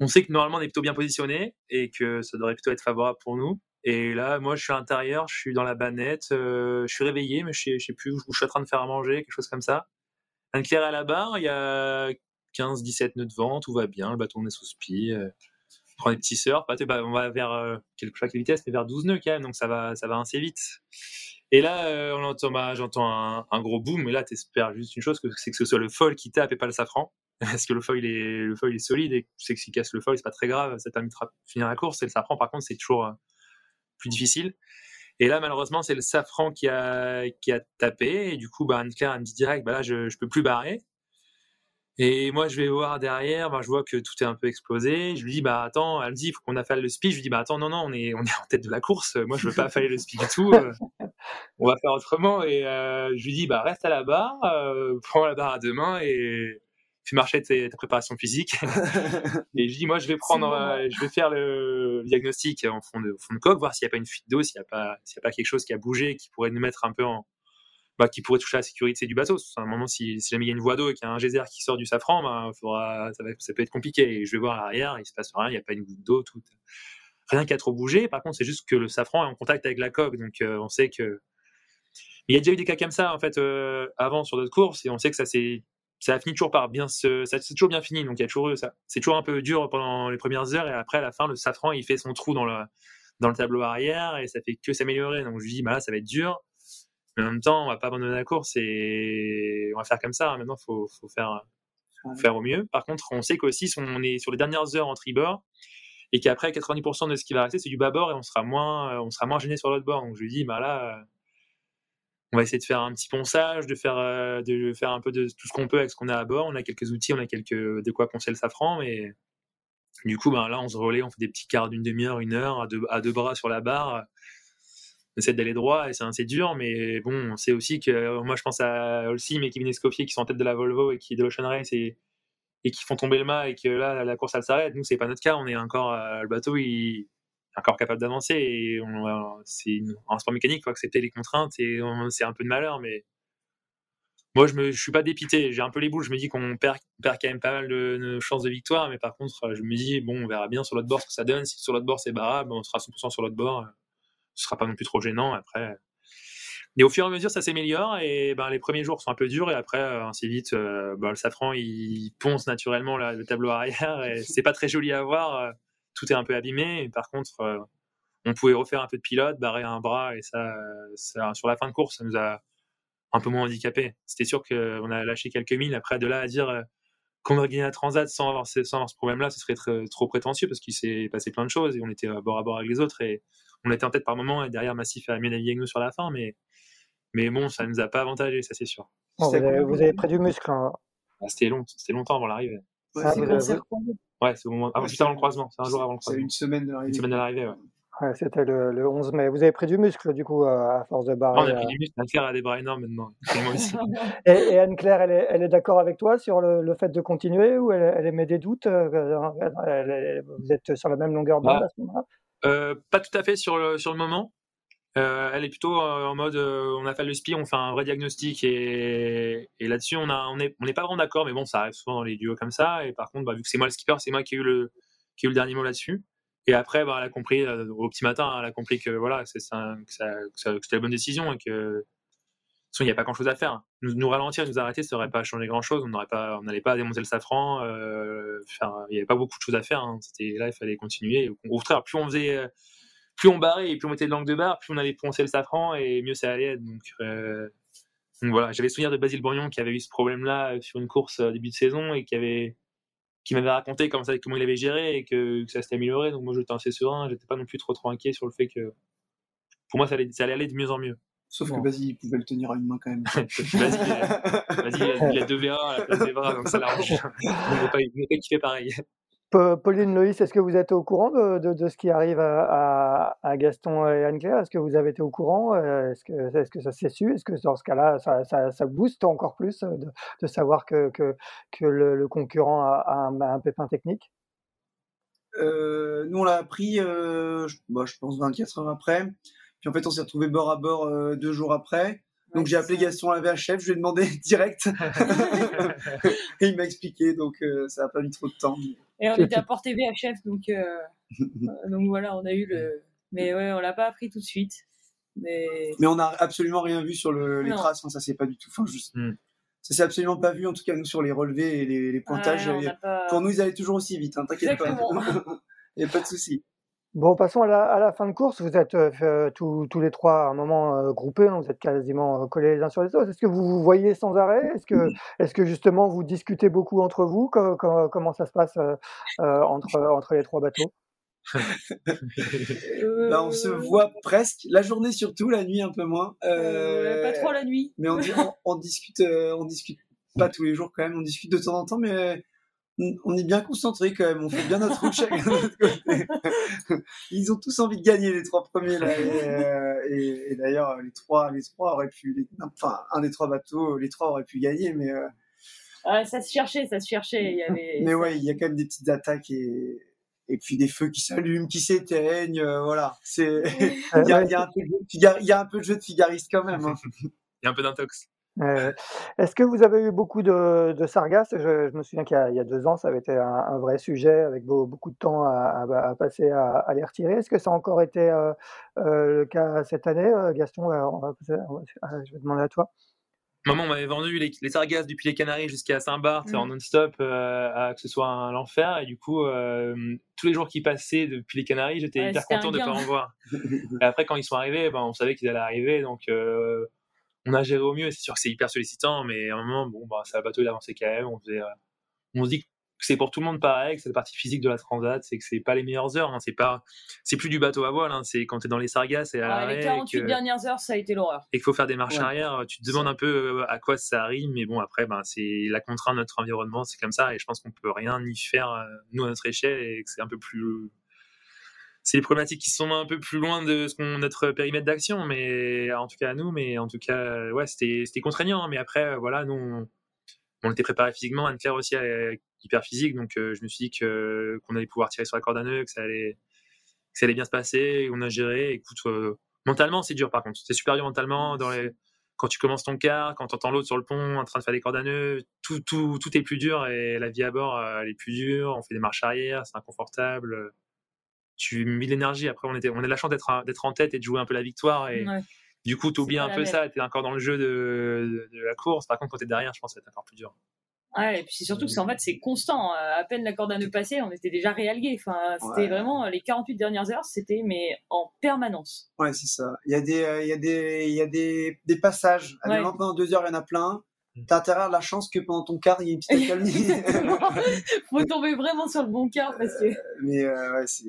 on sait que normalement on est plutôt bien positionné et que ça devrait plutôt être favorable pour nous. Et là, moi, je suis à l'intérieur, je suis dans la banette, euh, je suis réveillé, mais je sais, sais plus où je suis en train de faire à manger, quelque chose comme ça. Anne-Claire à la barre, il y a 15-17 nœuds de vent, tout va bien, le bâton est sous spi. Euh. prend des petits surfs. Bah, on va vers euh, quelque chose de vitesse, mais vers 12 nœuds quand même, donc ça va, ça va assez vite. Et là, euh, on bah, j'entends un, gros boom, mais là, t'espères juste une chose, c'est que ce soit le foil qui tape et pas le safran. Parce que le foil est, le foil est solide et tu sais que s'il casse le foil, c'est pas très grave, ça permettra de finir la course. Et le safran, par contre, c'est toujours euh, plus difficile. Et là, malheureusement, c'est le safran qui a, qui a tapé. Et du coup, bah, Anne-Claire, me dit direct, bah là, je, je peux plus barrer. Et moi, je vais voir derrière, bah, je vois que tout est un peu explosé. Je lui dis, bah attends, elle me dit, il faut qu'on affale le speed. Je lui dis, bah attends, non, non, on est, on est en tête de la course. Moi, je veux pas affaler le speed du tout. Euh. on va faire autrement. Et euh, je lui dis, bah reste à la barre, prends la barre à deux mains et fais marcher ta préparation physique. et je dis, moi, je vais prendre, je vais faire le diagnostic en fond de, fond de coque, voir s'il n'y a pas une fuite d'eau, s'il n'y a pas, s'il y a pas quelque chose qui a bougé, qui pourrait nous mettre un peu en, bah, qui pourrait toucher à la sécurité du bateau. À un moment, si, si jamais il y a une voie d'eau et qu'il y a un geyser qui sort du safran, bah, faudra, ça, va, ça, peut être compliqué. Et je vais voir à l'arrière, il se passe rien, il n'y a pas une goutte d'eau, tout. Rien qui a trop bougé. Par contre, c'est juste que le safran est en contact avec la coque, donc euh, on sait que. Il y a déjà eu des cas comme ça en fait euh, avant sur d'autres courses et on sait que ça c'est ça a fini toujours par bien se, ça c'est toujours bien fini donc il y a toujours ça c'est toujours un peu dur pendant les premières heures et après à la fin le safran il fait son trou dans le dans le tableau arrière et ça fait que s'améliorer donc je dis bah là ça va être dur mais en même temps, on va pas abandonner la course et on va faire comme ça. Maintenant, faut, faut faire, faut faire au mieux. Par contre, on sait qu'aussi, si on est sur les dernières heures en tribord et qu'après 90% de ce qui va rester, c'est du bâbord et on sera moins, on sera moins gêné sur l'autre bord. Donc, je lui dis, bah là, on va essayer de faire un petit ponçage, de faire, de faire un peu de tout ce qu'on peut avec ce qu'on a à bord. On a quelques outils, on a quelques, de quoi poncer le safran, mais du coup, ben là, on se relaie, on fait des petits quarts d'une demi-heure, une heure, à deux, bras sur la barre on essaie d'aller droit et c'est assez dur, mais bon, on sait aussi que moi je pense à Olsim et Kevin Escoffier qui sont en tête de la Volvo et qui de l'Ocean Race et, qui font tomber le mât et que là la course elle s'arrête. Nous c'est pas notre cas, on est encore le bateau il encore capable d'avancer et c'est un sport mécanique, faut accepter les contraintes et c'est un peu de malheur, mais moi je je suis pas dépité, j'ai un peu les boules, je me dis qu'on perd, perd quand même pas mal de, chances de victoire, mais par contre je me dis bon on verra bien sur l'autre bord ce que ça donne. Si sur l'autre bord c'est barrable, on sera 100% sur l'autre bord ce sera pas non plus trop gênant après. Et au fur et à mesure, ça s'améliore et ben, les premiers jours sont un peu durs et après, euh, ainsi vite, euh, ben, le safran il ponce naturellement le tableau arrière et c'est pas très joli à voir. Euh, tout est un peu abîmé. Et par contre, on pouvait refaire un peu de pilote, barrer un bras et ça, ça, sur la fin de course, ça nous a un peu moins handicapé. C'était sûr qu'on a lâché quelques milles. Après, de là à dire qu'on aurait gagné la Transat sans avoir, sans avoir ce problème-là, ce serait trop prétentieux parce qu'il s'est passé plein de choses et on était bord à bord avec les autres et on était en tête par moment et derrière Massif a mieux navigué que nous sur la fin, mais, mais bon, ça ne nous a pas avantagé, ça c'est sûr. vous, avez, pris du muscle. Hein. Ah, c'était long, c'était longtemps avant l'arrivée. Ouais, ah, c'est au moment, ah, juste avant le croisement, c'est un jour avant le croisement. C'est une semaine de l'arrivée. Une semaine de l'arrivée, ouais. Ouais, c'était le, le, 11 mai. Vous avez pris du muscle, du coup, à force de barrer. on a pris du muscle. Anne-Claire a des bras énormes maintenant. et, et Anne-Claire, elle est, elle est d'accord avec toi sur le, le, fait de continuer ou elle, elle émet des doutes euh, Vous êtes sur la même longueur d'onde bah, à ce moment-là? euh, pas tout à fait sur le, sur le moment. Euh, elle est plutôt euh, en mode on a fait le SPI, on fait un vrai diagnostic et, là-dessus on on on n'est pas vraiment d'accord, mais bon ça arrive souvent dans les duos comme ça. Et par contre, bah, vu que c'est moi le skipper, c'est moi qui ai eu le dernier mot là-dessus. Et après, bah, elle a compris au petit matin, elle a compris que voilà, c'est c'était la bonne décision et que il n'y a pas grand chose à faire. Nous, ralentir, nous arrêter, ça n'aurait pas changé grand chose. On n'aurait pas, on n'allait pas démonter le safran. Euh, il n'y avait pas beaucoup de choses à faire. Hein. C'était là, il fallait continuer. Au contraire, plus on faisait, euh, plus on barrait et plus on mettait de langue de barre, plus on allait poncer le safran et mieux ça allait être. Donc, euh, donc voilà, j'avais souvenir de Basile Bourgnon qui avait eu ce problème-là sur une course début de saison et qui avait, qui m'avait raconté comment, ça, comment il avait géré et que, ça s'était amélioré. Donc moi, j'étais assez serein. J'étais pas non plus trop trop inquiet sur le fait que, pour moi, ça allait, ça allait aller de mieux en mieux. Sauf que vas-y, il pouvait le tenir à une main quand même. vas-y, il a deux V1 à la place des bras, donc ça l'arrange. Il ne pas, pas kiffer pareil. Pauline Loïs, est-ce que vous êtes au courant de, ce qui arrive à, Gaston et Anne-Claire? Est-ce que vous avez été au courant? Est-ce que, ça s'est su? Est-ce que dans ce cas-là, ça, ça, booste encore plus de, de savoir que, le, concurrent a, un, pépin technique? Euh, Nous, on l'a appris, euh, je, bah, je pense, 24 heures après. Puis en fait, on s'est retrouvé bord à bord euh, deux jours après. Donc j'ai appelé Gaston à la VHF, je lui ai demandé direct. et il m'a expliqué, donc euh, ça n'a pas mis trop de temps. Et on était à portée VHF, donc, euh, donc voilà, on a eu le. Mais ouais, on l'a pas appris tout de suite. Mais, mais on n'a absolument rien vu sur le, les traces, ça c'est pas du tout. Enfin, juste... Hmm. Ça s'est absolument pas vu, en tout cas nous sur les relevés et les, les pointages. Pour nous, ils allaient toujours aussi vite, hein, t'inquiète pas. Il n'y a pas de souci. Bon, passons à la, à la fin de course. Vous êtes euh, tous, tous les trois à un moment euh, groupés, hein, vous êtes quasiment euh, collés les uns sur les autres. Est-ce que vous vous voyez sans arrêt? Est-ce que, est que justement vous discutez beaucoup entre vous? Co- co- Comment ça se passe euh, euh, entre, entre les trois bateaux? Bah, on se voit presque, la journée surtout, la nuit un peu moins. Euh, pas trop la nuit. Mais on, on, on discute, euh, on discute pas tous les jours quand même, on discute de temps en temps, mais on- est bien concentrés quand même, on fait bien notre route chacun de notre côté. Ils ont tous envie de gagner les trois premiers là, et, euh, et- et d'ailleurs les trois, les trois auraient pu, les- enfin un des trois bateaux, les trois auraient pu gagner, mais euh, Ah, ça se cherchait, ça se cherchait. Il y avait, mais ouais, il y a quand même des petites attaques et et puis des feux qui s'allument, qui s'éteignent, euh, voilà. C'est il y a, il y a un peu de jeu de figar- il y a un peu de jeu de figariste quand même. hein. Il y a un peu d'intox. Euh, Est-ce que vous avez eu beaucoup de, de sargasses? Je, je me souviens qu'il y, a- il y a deux ans, ça avait été un, un vrai sujet avec beau- beaucoup de temps à, à- à passer à, à les retirer. Est-ce que ça a encore été euh, euh, le cas cette année, euh, Gaston? On va passer- on va- ah, Je vais demander à toi. Maman m'avait vendu les, les sargasses depuis les Canaries jusqu'à Saint-Barth en non-stop, euh, à que ce soit un l'enfer. Et du coup, tous les jours qui passaient depuis les Canaries, j'étais hyper content de ne pas en voir. Et après, quand ils sont arrivés, ben, on savait qu'ils allaient arriver. Donc, on a géré au mieux. C'est sûr que c'est hyper sollicitant, mais à un moment, bon, bah, ça, le bateau, il avançait quand même. On, faisait, euh, on se dit que c'est pour tout le monde pareil, que c'est la partie physique de la transat, c'est que c'est pas les meilleures heures. hein. C'est pas, c'est plus du bateau à voile. hein. C'est quand tu es dans les sargasses et à Ah, les et 48 que- dernières heures, ça a été l'horreur. et qu'il faut faire des marches Ouais. arrière, tu te demandes un peu euh, à quoi ça arrive, mais bon, après, ben, c'est la contrainte de notre environnement, c'est comme ça, et je pense qu'on peut rien y faire, euh, nous, à notre échelle, et que c'est un peu plus. C'est des problématiques qui sont un peu plus loin de notre périmètre d'action, mais en tout cas à nous, mais en tout cas, euh, ouais, c'était, c'était contraignant, mais après, euh, voilà, nous, on, était préparé physiquement, Anne-Claire aussi, hyper physique, donc euh, je me suis dit que, qu'on allait pouvoir tirer sur la corde à nœud, que ça allait, que ça allait bien se passer, on a géré, écoute, Mentalement, c'est dur par contre. C'est super dur mentalement. Les... Quand tu commences ton quart, quand tu entends l'autre sur le pont en train de faire des cordes à nœuds, tout, tout, tout est plus dur et la vie à bord, elle est plus dure. On fait des marches arrière, c'est inconfortable. Tu mets de l'énergie. Après, on, était, on a de la chance d'être, d'être en tête et de jouer un peu la victoire. Et Ouais. du coup, tu oublies un peu ça. Tu es encore dans le jeu de, de, de la course. Par contre, quand tu es derrière, je pense que ça va être encore plus dur. Ouais, et puis c'est surtout que c'est en fait c'est constant. Euh, À peine la corde à nœud passée, on était déjà réalgué. Enfin, c'était Ouais. vraiment les 48 dernières heures, c'était mais en permanence. Ouais, c'est ça. Il y a des, euh, il y a des, il y a des, des passages. Ouais. Admettons, pendant deux heures, il y en a plein. Mm. T'as intérêt à la chance que pendant ton quart, il y ait une petite accalmie. Faut tomber vraiment sur le bon quart parce que. mais euh, ouais, c'est.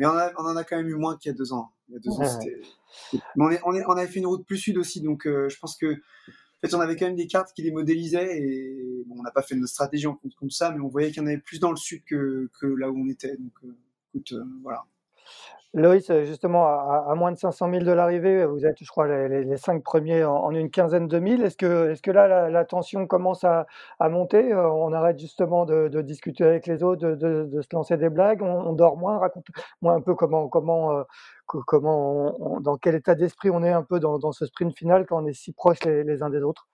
Mais on, a- on en a quand même eu moins qu'il y a deux ans. Il y a deux ans, Ouais. Mais on, est, on, est, on avait fait une route plus sud aussi, donc euh, je pense que. En fait, on avait quand même des cartes qui les modélisaient et bon, on n'a pas fait notre stratégie en compte comme ça, mais on voyait qu'il y en avait plus dans le sud que, que là où on était. Donc, euh, écoute, euh, voilà. Loïs, euh, justement, à, moins de 500 000 de l'arrivée, vous êtes, je crois, les, les- cinq premiers en, une quinzaine de mille. Est-ce que, est-ce que là, la, tension commence à, monter? Euh, On arrête justement de, discuter avec les autres, de, se lancer des blagues, on, dort moins? Raconte-moi un peu comment, comment, euh, co- comment dans quel état d'esprit on est un peu dans, ce sprint final quand on est si proches les, uns des autres?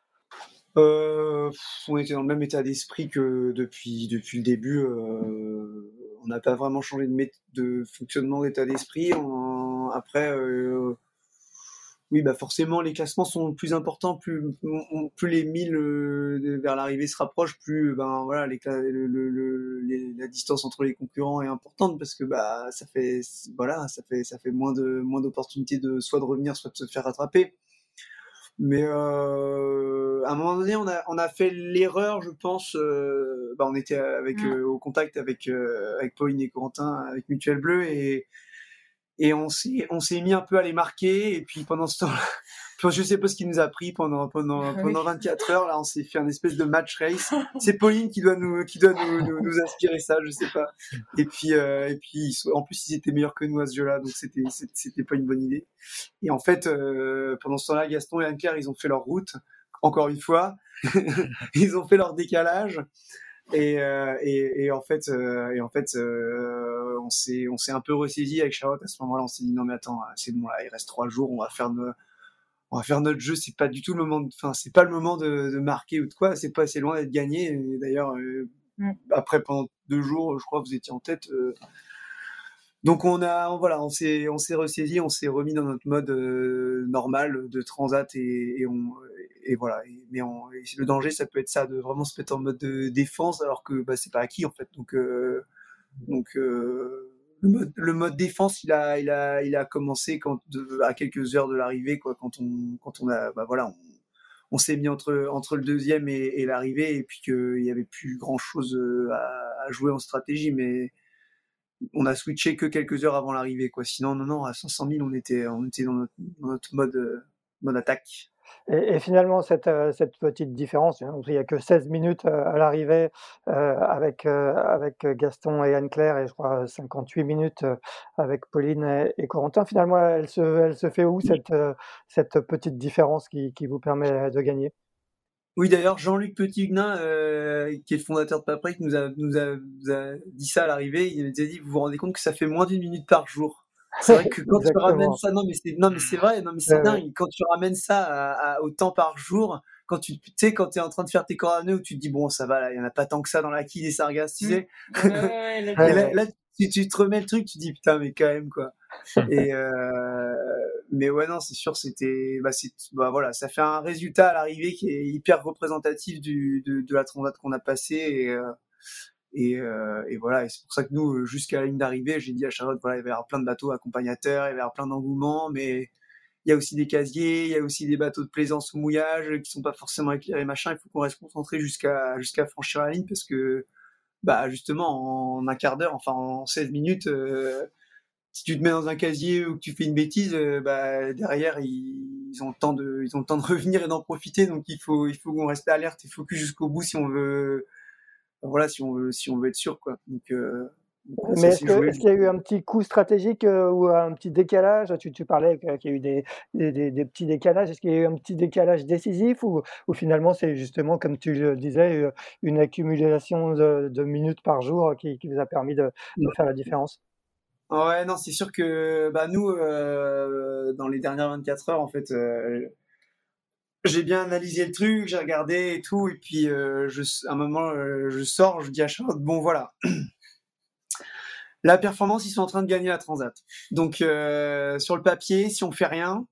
Euh, on était dans le même état d'esprit que depuis, le début. euh, on n'a pas vraiment changé de, fonctionnement d'état d'esprit. Après, euh, oui, bah forcément, les classements sont plus importants. Plus, les 1000 euh, vers l'arrivée se rapprochent, plus ben, voilà, la distance entre les concurrents est importante parce que bah, ça, fait, moins de moins d'opportunités de soit de revenir, soit de se faire rattraper. Mais euh, à un moment donné, on a, on a fait l'erreur, je pense. euh, bah, on était avec, euh, au contact avec, euh, avec Pauline et Corentin, avec Mutuel Bleu, et, et on s'est on s'est mis un peu à les marquer. Et puis pendant ce temps-là, puis je sais pas ce qui nous a pris pendant, pendant, pendant 24 heures. Là, on s'est fait un espèce de match race. C'est Pauline qui doit nous, qui doit nous, nous, nous inspirer ça, je sais pas. Et puis, euh, et puis en plus, ils étaient meilleurs que nous à ce jeu-là, donc c'était c'était- pas une bonne idée. Et en fait, euh, pendant ce temps-là, Gaston et Anne-Claire, ils ont fait leur route, encore une fois. ils ont fait leur décalage. Et, euh, et, et en fait, euh, et en fait euh, on s'est on s'est un peu ressaisi avec Charlotte à ce moment-là. On s'est dit non mais attends, c'est bon là, il reste trois jours, on va faire nos- on va faire notre jeu. C'est pas du tout le moment, de- enfin c'est pas le moment de, de marquer ou de quoi. C'est pas assez loin d'être gagné. D'ailleurs, Mm. après pendant deux jours, je crois que vous étiez en tête. donc on a, on- voilà, on s'est, on s'est ressaisi, on s'est remis dans notre mode normal de transat et, et on, et voilà. Mais le danger, ça peut être ça, de vraiment se mettre en mode de défense, alors que bah, c'est pas acquis en fait. Donc, euh, donc, euh, le mode, défense, il a, il a, il a commencé quand, à quelques heures de l'arrivée, quoi, quand on, quand on a, bah voilà, on, s'est mis entre, entre le deuxième et, l'arrivée, et puis qu'il y avait plus grand chose euh, à, jouer en stratégie, mais on a switché que quelques heures avant l'arrivée, quoi. Sinon, non, non, à 500 000, on était, on était dans notre, dans notre mode, mode attaque. Et, finalement, cette, euh, cette, petite différence, hein, il n'y a que 16 minutes euh, à l'arrivée euh, avec, avec Gaston et Anne-Claire, et je crois 58 minutes avec Pauline et, Corentin. Finalement, elle se, elle se fait où cette, cette petite différence qui, qui vous permet de gagner? Oui, d'ailleurs, Jean-Luc Petit-Huguenin, qui est le fondateur de Paprika, nous a, nous, a, nous a dit ça à l'arrivée. Il nous a dit, vous vous rendez compte que ça fait moins d'une minute par jour c'est vrai que quand tu ramènes ça, non mais c'est non mais c'est vrai, non mais c'est dingue. Quand tu ramènes ça à, autant par jour, quand tu sais quand tu es en train de faire tes coronets où tu te dis bon ça va là, il y en a pas tant que ça dans la quille des sargasses, tu sais. là, si tu te remets le truc, tu te dis putain mais quand même quoi. Et euh, mais ouais non c'est sûr c'était bah c'est bah voilà ça fait un résultat à l'arrivée qui est hyper représentatif du de, de la transat qu'on a passé et euh, et, euh, et voilà, et c'est pour ça que nous, euh, jusqu'à la ligne d'arrivée, j'ai dit à Charlotte, voilà, il va y avoir plein de bateaux accompagnateurs, il va y avoir plein d'engouements, mais il y a aussi des casiers, il y a aussi des bateaux de plaisance ou mouillage qui sont pas forcément éclairés, machin. Il faut qu'on reste concentré jusqu'à jusqu'à franchir la ligne parce que, bah justement, en un quart d'heure, enfin en 16 minutes, euh, si tu te mets dans un casier ou que tu fais une bêtise, euh, bah derrière ils, ils, ont le temps de ils ont le temps de revenir et d'en profiter. Donc il faut il faut qu'on reste alerte et focus jusqu'au bout si on veut voilà, si on veut, si on veut être sûr, quoi. Donc, euh, mais est-ce qu'il y a eu un petit coup stratégique euh, ou un petit décalage? Tu, tu, parlais qu'il y a eu des, des, des, petits décalages. Est-ce qu'il y a eu un petit décalage décisif ou, ou finalement c'est justement, comme tu le disais, euh, une accumulation de, minutes par jour qui, qui, vous a permis de, de faire la différence? Ouais, non, c'est sûr que bah, nous, dans les dernières 24 heures, en fait, j'ai bien analysé le truc, j'ai regardé et tout, et puis euh, je, à un moment, euh, je sors, je dis à Charlotte, bon voilà, la performance, ils sont en train de gagner la Transat. Donc euh, sur le papier, si on fait rien,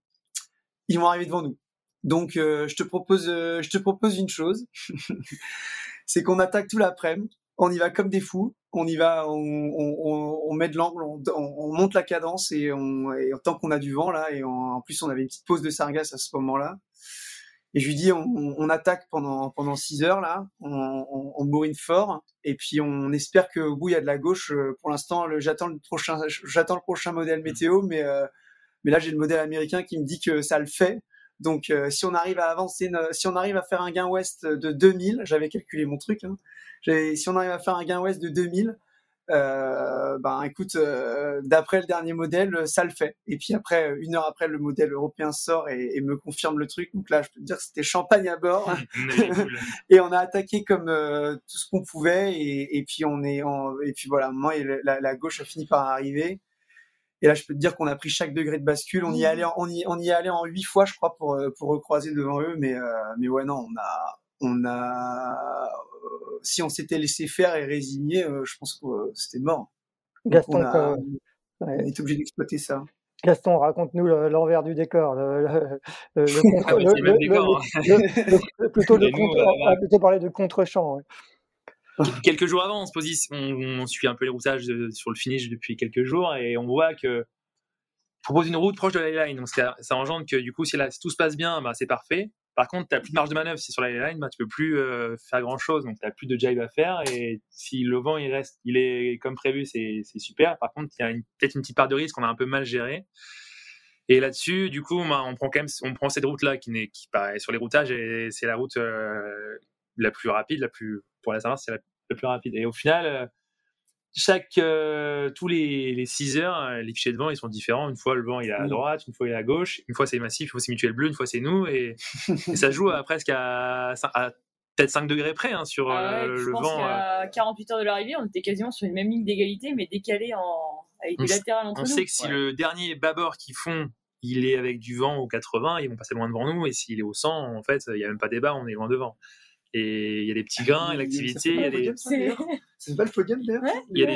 ils vont arriver devant nous. Donc je te propose, je te propose une chose, c'est qu'on attaque tout l'après-midi, on y va comme des fous, on y va, on, on, on met de l'angle, on, on, monte la cadence et, on, et tant qu'on a du vent là, et en plus on avait une petite pause de sargasse à ce moment-là. Et je lui dis, on, on attaque pendant pendant six heures là, on, on, bourrine fort, et puis on espère qu'au bout il y a de la gauche. Euh, pour l'instant, j'attends le prochain, j'attends le prochain modèle météo, mais euh, mais là j'ai le modèle américain qui me dit que ça le fait. Donc euh, si on arrive à avancer, si on arrive à faire un gain ouest de 2000, j'avais calculé mon truc, hein, si on arrive à faire un gain ouest de 2000, euh, ben écoute, euh, d'après le dernier modèle, ça le fait. Et puis après, une heure après, le modèle européen sort et, me confirme le truc. Donc là, je peux te dire que c'était champagne à bord. et on a attaqué comme euh, tout ce qu'on pouvait. Et, et, puis on est, en, et puis voilà, moi, la, la, gauche a fini par arriver. Et là, je peux te dire qu'on a pris chaque degré de bascule. On y allait, on y, on y allait en huit fois, je crois, pour pour recroiser devant eux. Mais mais ouais, non, on a on a si on s'était laissé faire et résigné, euh, je pense que euh, c'était mort. Gaston, on, est obligé d'exploiter ça. Gaston, raconte-nous l'envers du décor. Plutôt parler de contre-champ. Quelques jours avant, on, se on, on, suit un peu les routages sur le finish depuis quelques jours et on voit que propose une route proche de la line. Donc ça, engendre que du coup, si, tout se passe bien, bah, c'est parfait. Par contre, tu n'as plus de marge de manœuvre. Si sur la line, bah, tu peux plus euh, faire grand chose. Donc, tu n'as plus de jive à faire. Et si le vent, il reste, il est comme prévu, c'est super. Par contre, il y a peut-être une petite part de risque qu'on a un peu mal géré. Et là-dessus, du coup, bah, on prend quand même, on prend cette route-là qui n'est, qui sur les routages c'est la route euh, la plus rapide, la plus, pour la saint c'est la, plus rapide. Et au final, euh, chaque euh, tous les, les 6 heures, euh, les fichiers de vent ils sont différents. Une fois le vent il est à droite, une fois il est à gauche, une fois c'est massif, une fois c'est mutuel bleu, une fois c'est nous. Et, ça joue à presque à, à peut-être 5 degrés près hein, sur ah euh, le vent. À 48 heures de l'arrivée, on était quasiment sur une même ligne d'égalité mais décalé en avec des latérales entre on nous. On sait que si le dernier bâbord qui font il est avec du vent au 80, ils vont passer loin devant nous. Et s'il est au 100, en fait, il n'y a même pas débat, on est loin devant et il y a des petits gains, et l'activité, il y a des. C'est pas le podium d'ailleurs Il y a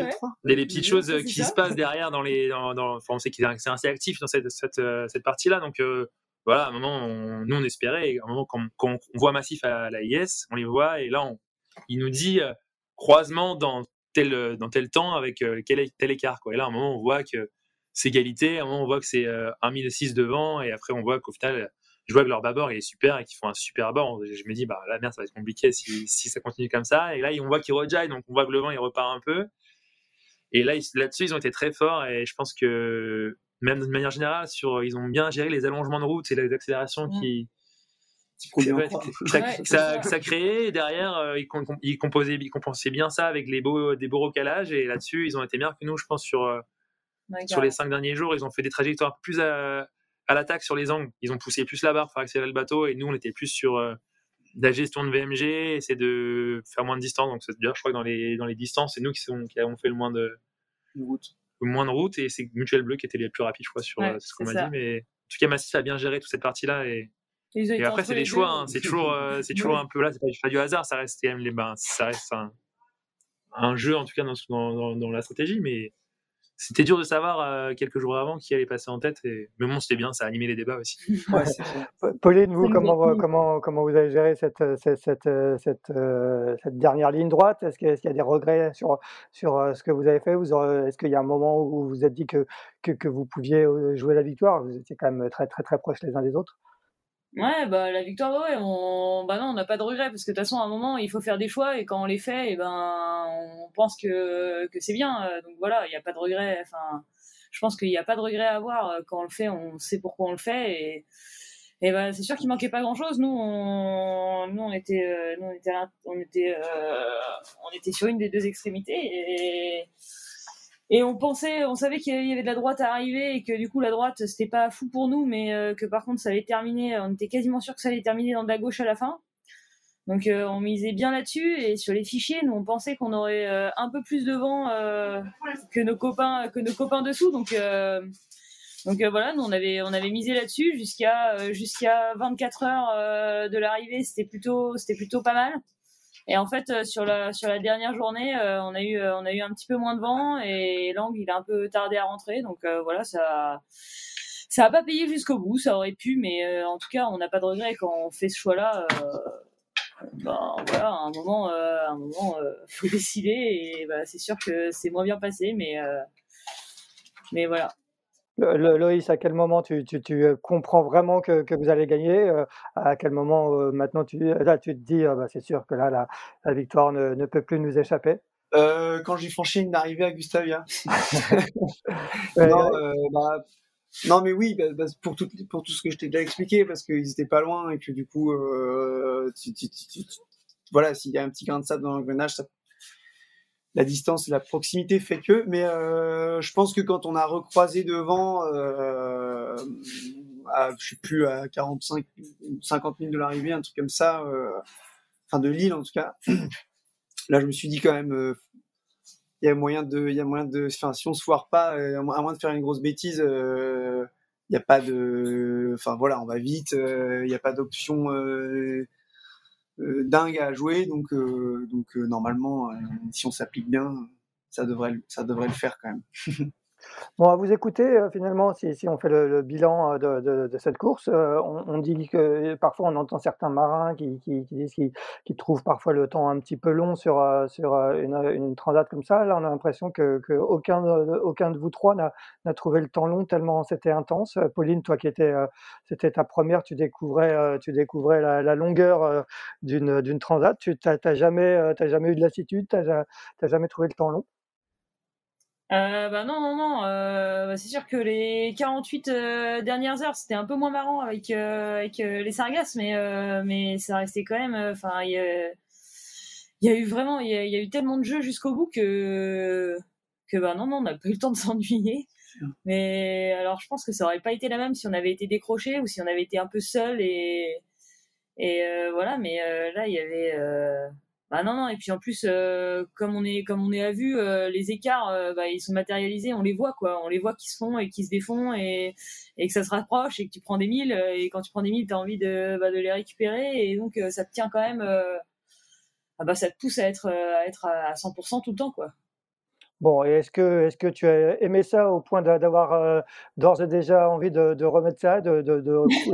des, des, petites choses qui se passent derrière dans les. Dans, dans... Enfin, on sait qu'il est assez actif dans cette, cette, euh, cette partie-là. Donc euh, voilà, à un moment, nous on espérait, à un moment, quand, quand, on voit Massif à la IS, on les voit, et là, on, il nous dit euh, croisement dans tel, dans tel temps avec quel, tel écart. Quoi. Et là, à un moment, on voit que c'est égalité, à un moment, on voit que c'est 1006 devant, et après, on voit qu'au final, je vois que leur bâbord est super et qu'ils font un super bord. Je me dis, bah, la merde, ça va être compliqué si, si ça continue comme ça. Et là, on voit qu'ils rejaillent, donc on voit que le vent, il repart un peu. Et là, là-dessus, ils ont été très forts et je pense que, même de manière générale, sur, ils ont bien géré les allongements de route et les accélérations qui, ça, ça, créait. Et derrière euh, ils, ils, composaient, ils compensaient bien ça avec les beaux, des beaux recalages et là-dessus ils ont été meilleurs que nous je pense sur, euh, sur les cinq derniers jours. Ils ont fait des trajectoires plus à, à l'attaque sur les angles. Ils ont poussé plus la barre pour accélérer le bateau et nous, on était plus sur euh, la gestion de VMG, essayer de faire moins de distance. Donc, c'est-à-dire, je crois que dans les, dans les distances, c'est nous qui, qui, avons fait le moins de, route. Le moins de route et c'est Mutual Bleu qui était les plus rapides, je crois, sur euh, ce qu'on m'a dit. Mais en tout cas, Massif a bien géré toute cette partie-là et. Et après, c'est des choix, hein. c'est toujours, euh, c'est toujours un peu là, c'est pas, du hasard, ça reste quand même les, ben, ça reste un, un, jeu en tout cas dans, dans, dans la stratégie, mais c'était dur de savoir euh, quelques jours avant qui allait passer en tête. Et... Mais bon, c'était bien, ça a animé les débats aussi. Pauline, vous, comment, comment, comment vous avez géré cette, cette, cette, cette, euh, dernière ligne droite? Est-ce qu'il y a des regrets sur, sur euh, ce que vous avez fait? Est-ce qu'il y a un moment où vous vous êtes dit que, que, que, vous pouviez jouer la victoire? Vous étiez quand même très, très, très proches les uns des autres. Ouais, bah la victoire, ouais, on, bah non, on n'a pas de regret parce que de toute façon, à un moment, il faut faire des choix et quand on les fait, et ben, on pense que, que c'est bien. Euh, donc voilà, il n'y a pas de regret. Enfin, je pense qu'il n'y a pas de regret à avoir euh, quand on le fait. On sait pourquoi on le fait et, et ben, c'est sûr qu'il manquait pas grand chose. Nous, on, nous, on était, euh, nous, on était, on était, on était sur une des deux extrémités et et on pensait, on savait qu'il y avait de la droite à arriver et que du coup la droite c'était pas fou pour nous, mais euh, que par contre ça allait terminer, on était quasiment sûr que ça allait terminer dans de la gauche à la fin. Donc euh, on misait bien là-dessus et sur les fichiers, nous on pensait qu'on aurait euh, un peu plus de vent que nos copains, que nos copains dessous. Donc donc voilà, nous on avait on avait misé là-dessus jusqu'à jusqu'à 24 heures de l'arrivée, c'était plutôt c'était plutôt pas mal. Et en fait, euh, sur la sur la dernière journée, euh, on a eu euh, on a eu un petit peu moins de vent et l'angle il a un peu tardé à rentrer. Donc voilà, ça ça a pas payé jusqu'au bout. Ça aurait pu, mais en tout cas, on n'a pas de regret quand on fait ce choix-là. ben voilà, à un moment, à un moment, faut décider et bah, c'est sûr que c'est moins bien passé, mais mais voilà. Loïs, à quel moment tu, euh, comprends vraiment que, vous allez gagner euh, À quel moment euh, maintenant tu, là, tu te dis ah bah, c'est sûr que là la, victoire ne, peut plus nous échapper? Quand j'ai franchi une arrivée à Gustavia. non, bah, non, mais oui, bah, pour, tout, pour tout ce que je t'ai déjà expliqué, parce qu'ils étaient pas loin et que du coup, voilà, s'il y a un petit grain de sable dans l'engrenage, ça la distance et la proximité fait que. Mais euh, je pense que quand on a recroisé devant, euh, à, je sais plus, à 45, 50 000 de l'arrivée, un truc comme ça, euh, enfin de Lille en tout cas, là je me suis dit quand même, euh, il y a moyen de, il y a moyen de, enfin si on se foire pas, à moins de faire une grosse bêtise, il n'y a pas de, enfin voilà, on va vite, il n'y a pas d'option dingue à jouer. Donc, euh, donc euh, normalement, si on s'applique bien, ça devrait, ça devrait le faire quand même. Bon, à vous écouter, euh, finalement, si, on fait le, bilan euh, de, cette course, euh, on, dit que parfois on entend certains marins qui, disent qu'ils trouvent parfois le temps un petit peu long sur, une, une, transat comme ça. Là, on a l'impression que, que, aucun, de vous trois n'a trouvé le temps long tellement c'était intense. Pauline, toi qui étais, c'était ta première, tu découvrais, tu découvrais la, longueur d'une transat. Tu n'as jamais, jamais eu de lassitude, tu n'as jamais trouvé le temps long? Euh, bah non, non, non. Euh, bah, c'est sûr que les 48 euh, dernières heures, c'était un peu moins marrant avec, euh, avec les sargasses, mais, mais ça restait quand même. Enfin, il y, a eu vraiment, il y, a eu tellement de jeux jusqu'au bout que, que bah non, non, on n'a pas eu le temps de s'ennuyer. Mais alors, je pense que ça aurait pas été la même si on avait été décroché ou si on avait été un peu seul et, et voilà. Mais là, il y avait bah non, non. Et puis en plus, euh, comme on est comme on est à vue, euh, les écarts, euh, bah, ils sont matérialisés, on les voit quoi. On les voit qui se font et qui se défont et, et que ça se rapproche et que tu prends des milles et quand tu prends des milles, tu as envie de, bah, de les récupérer et donc ça te tient quand même. ah bah ça te pousse à être à être à 100% tout le temps quoi. Bon, et est-ce que, est-ce que tu as aimé ça au point d'avoir euh, d'ores et déjà envie de, remettre ça, de, de,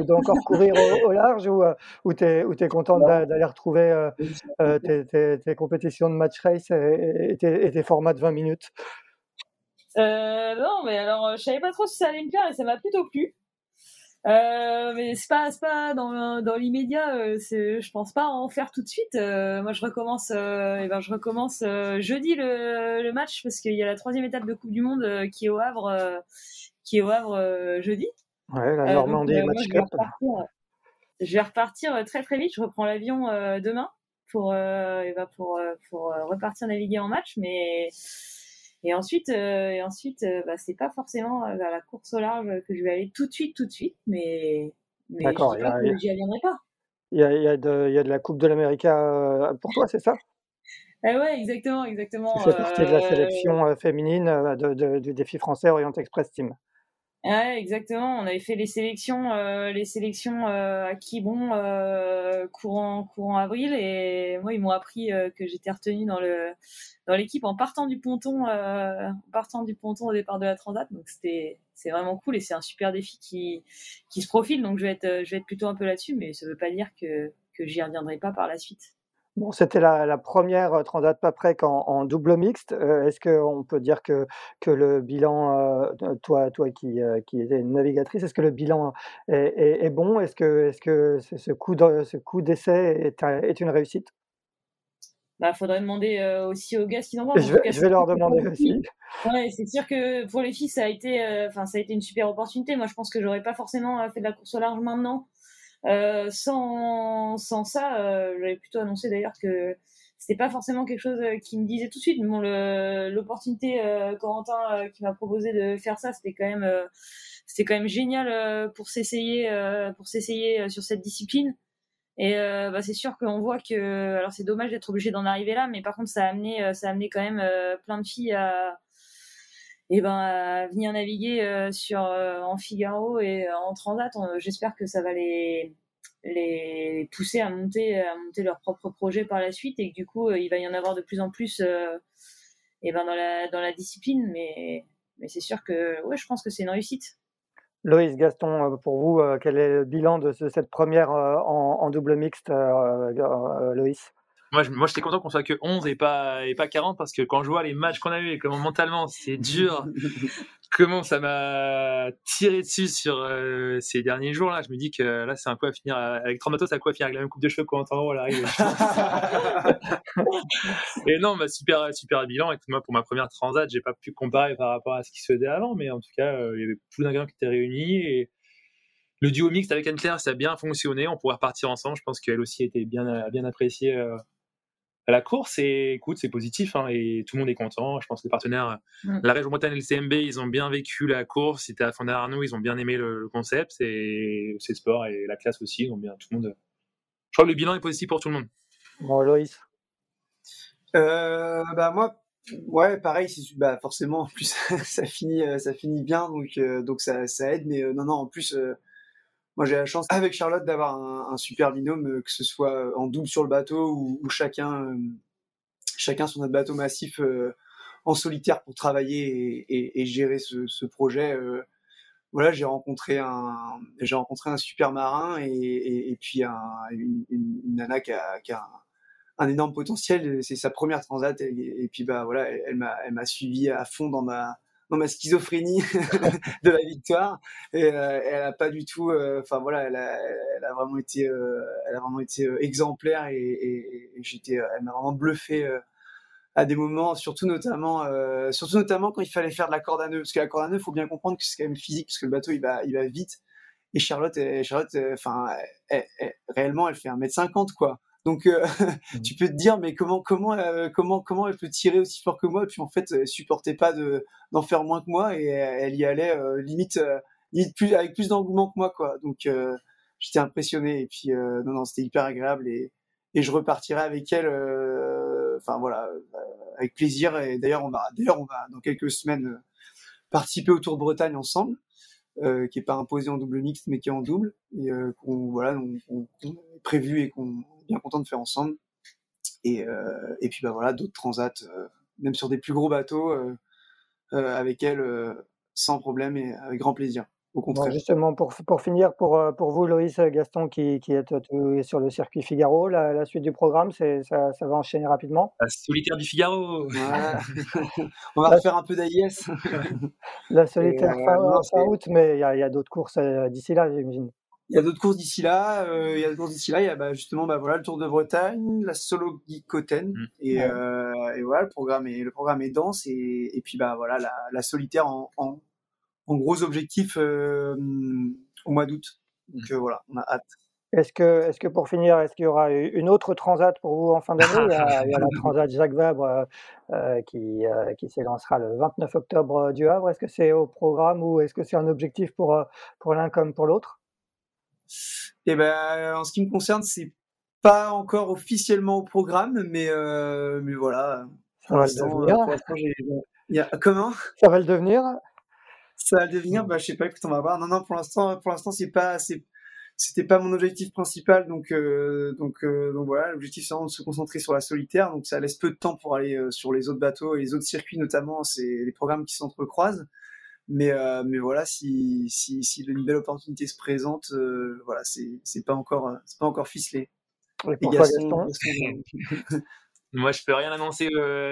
d'encore courir au, large ou, euh, ou tu es, es content d'aller retrouver euh, tes, tes, compétitions de match race et, tes, formats de 20 minutes? Non, mais alors je savais pas trop si ça allait me plaire et ça m'a plutôt plu. Euh, mais c'est pas, pas dans, dans l'immédiat. Euh, je pense pas en faire tout de suite. Euh, moi, je recommence. Euh, et ben, je recommence euh, jeudi le, le, match parce qu'il y a la troisième étape de Coupe du Monde qui est au Havre, qui est au Havre jeudi. Ouais, la Normandie Match Cup. Je vais repartir très très vite. Je reprends l'avion demain pour, et ben, pour, pour repartir naviguer en match, mais et ensuite, euh, et ensuite, euh, bah, c'est pas forcément euh, vers la course au large que je vais aller tout de suite, tout de suite, mais, mais D'accord, j'y reviendrai pas. Il y a, y, a de, y a de la Coupe de l'Amérique pour toi, c'est ça? Eh ouais, exactement, exactement. C'est partie de la sélection féminine de, du défi français Orient Express Team. Ouais, exactement. On avait fait les sélections, euh, les sélections euh, à Quiberon euh, courant courant avril et moi ils m'ont appris euh, que j'étais retenue dans le dans l'équipe en partant du ponton, euh, en partant du ponton au départ de la Transat. Donc c'était c'est vraiment cool et c'est un super défi qui qui se profile. Donc je vais être je vais être plutôt un peu là-dessus, mais ça veut pas dire que que j'y reviendrai pas par la suite. Bon, c'était la, première Transat Paprec en, en double mixte. Euh, est-ce qu'on peut dire que, que le bilan, euh, toi, toi qui, qui étais une navigatrice, est-ce que le bilan est, bon? Est-ce que, est-ce que ce coup, ce coup d'essai est, est une réussite? Bah, faudrait demander aussi aux gars ce qu'ils en Je, vais, je vais leur demander aussi. Ouais, c'est sûr que pour les filles, ça a été, enfin, ça a été une super opportunité. Moi, je pense que j'aurais pas forcément fait de la course au large maintenant euh, sans, sans ça, euh, j'avais plutôt annoncé d'ailleurs que c'était pas forcément quelque chose euh, qui me disait tout de suite. Mais bon, l'opportunité euh, Corentin qui m'a proposé de faire ça, c'était quand même, c'était quand même génial pour s'essayer, pour s'essayer sur cette discipline. Et bah, c'est sûr qu'on voit que, alors c'est dommage d'être obligé d'en arriver là, mais par contre ça a amené, ça a amené quand même plein de filles à et ben venir naviguer euh, euh, en Figaro et euh, en Transat. J'espère que ça va les pousser à monter à monter leur propre projet par la suite et que du coup il va y en avoir de plus en plus et ben dans la discipline mais c'est sûr que je pense que c'est une réussite. Loïs Gaston, pour vous, quel est le bilan de cette première en double mixte, Loïs? Moi, moi j'étais content qu'on soit que 11 et pas, et pas 40 parce que quand je vois les matchs qu'on a eu et comment mentalement c'est dur, comment ça m'a tiré dessus sur euh, ces derniers jours là, je me dis que là c'est un coup à finir avec Tramato, c'est un coup à finir avec la même coupe de cheveux qu'en temps elle arrive. et non, bah, super, super bilan. Et moi, pour ma première transat, j'ai pas pu comparer par rapport à ce qui se faisait avant, mais en tout cas, euh, il y avait plus d'ingrédients qui étaient réunis et le duo mixte avec Anne-Claire, ça a bien fonctionné. On pourrait repartir ensemble. Je pense qu'elle aussi était bien, bien appréciée euh, à la course et écoute c'est positif hein, et tout le monde est content. Je pense que les partenaires mm. la région Bretagne et le CMB ils ont bien vécu la course. C'était à Fond Arnaud ils ont bien aimé le, concept et c'est sport et la classe aussi. Ils bien tout le monde je crois que le bilan est positif pour tout le monde. Bon Loïs. Euh, bah moi ouais pareil bah forcément en plus ça finit ça finit bien donc euh, donc ça, ça aide mais euh, non non en plus moi, j'ai la chance avec Charlotte d'avoir un, un, super binôme, euh, que ce soit euh, en double sur le bateau ou, ou chacun, euh, chacun sur notre bateau massif en solitaire pour travailler et, et, et gérer ce, ce projet. voilà, j'ai rencontré un, j'ai rencontré un super marin et, et puis un, une, une, nana qui a, qui a un, énorme potentiel. C'est sa première transat et, puis bah voilà, elle m'a, elle m'a suivi à fond dans ma dans ma schizophrénie de la victoire. Et, euh, elle a pas du tout euh, enfin voilà elle a, vraiment été euh, elle a vraiment été exemplaire et, et, et j'étais elle m'a vraiment bluffé à des moments surtout notamment surtout notamment quand il fallait faire de la corde à nœud parce que la corde à nœud faut bien comprendre que c'est quand même physique parce que le bateau il va il va vite. Et Charlotte Charlotte enfin réellement elle fait 1m50 quoi donc euh, mmh. tu peux te dire mais comment comment euh, comment comment elle peut tirer aussi fort que moi? Et puis en fait elle supportait pas de d'en faire moins que moi et elle y allait euh, limite limite plus avec plus d'engouement que moi quoi. Donc j'étais impressionné et puis non non c'était hyper agréable et et je repartirai avec elle enfin voilà avec plaisir et d'ailleurs on va d'ailleurs on va dans quelques semaines participer au Tour de Bretagne ensemble. Euh, qui est pas imposé en double mixte mais qui est en double et euh, qu'on voilà on, on, est prévu et qu'on bien content de faire ensemble et, euh, et puis bah voilà d'autres transats même sur des plus gros bateaux avec elle sans problème et avec grand plaisir. Au contraire. justement, pour, pour finir, pour, pour vous, Loïs Gaston, qui, qui êtes sur le circuit Figaro, la, suite du programme, c'est, ça, ça, va enchaîner rapidement? La solitaire du Figaro On va refaire un peu d'AIS. la solitaire fin, août, mais il y a, y a d'autres courses d'ici là, j'imagine. Il y a d'autres courses d'ici là. Euh, il y a d'autres courses d'ici là. Il y a bah, justement bah, voilà, le Tour de Bretagne, la Solo Gicoten. Mm. Et, euh, et, voilà, le programme est, le programme est dense. Et, et puis bah, voilà, la, la solitaire en, en, en, gros objectif euh, au mois d'août. Donc mm. euh, voilà, on a hâte. Est-ce que, est-ce que pour finir, est-ce qu'il y aura une autre transat pour vous en fin d'année? Il, y a, il y a la transat Jacques Vabre euh, qui, euh, qui s'élancera le 29 octobre du Havre. Est-ce que c'est au programme ou est-ce que c'est un objectif pour, pour l'un comme pour l'autre? Et eh ben, en ce qui me concerne, c'est pas encore officiellement au programme, mais, euh, mais voilà. Y a, comment? Ça va le devenir? Ça va le devenir, bah, je sais pas, écoute, on va voir. Non, non, pour l'instant, pour l'instant, c'est pas, c'était pas mon objectif principal, donc, euh, donc, euh, donc voilà, l'objectif c'est vraiment de se concentrer sur la solitaire, donc ça laisse peu de temps pour aller sur les autres bateaux et les autres circuits notamment, c'est les programmes qui s'entrecroisent. Mais, euh, mais voilà, si, si, si une belle opportunité se présente, euh, voilà, c'est pas encore, euh, c'est pas encore ficelé. Moi, je peux rien annoncer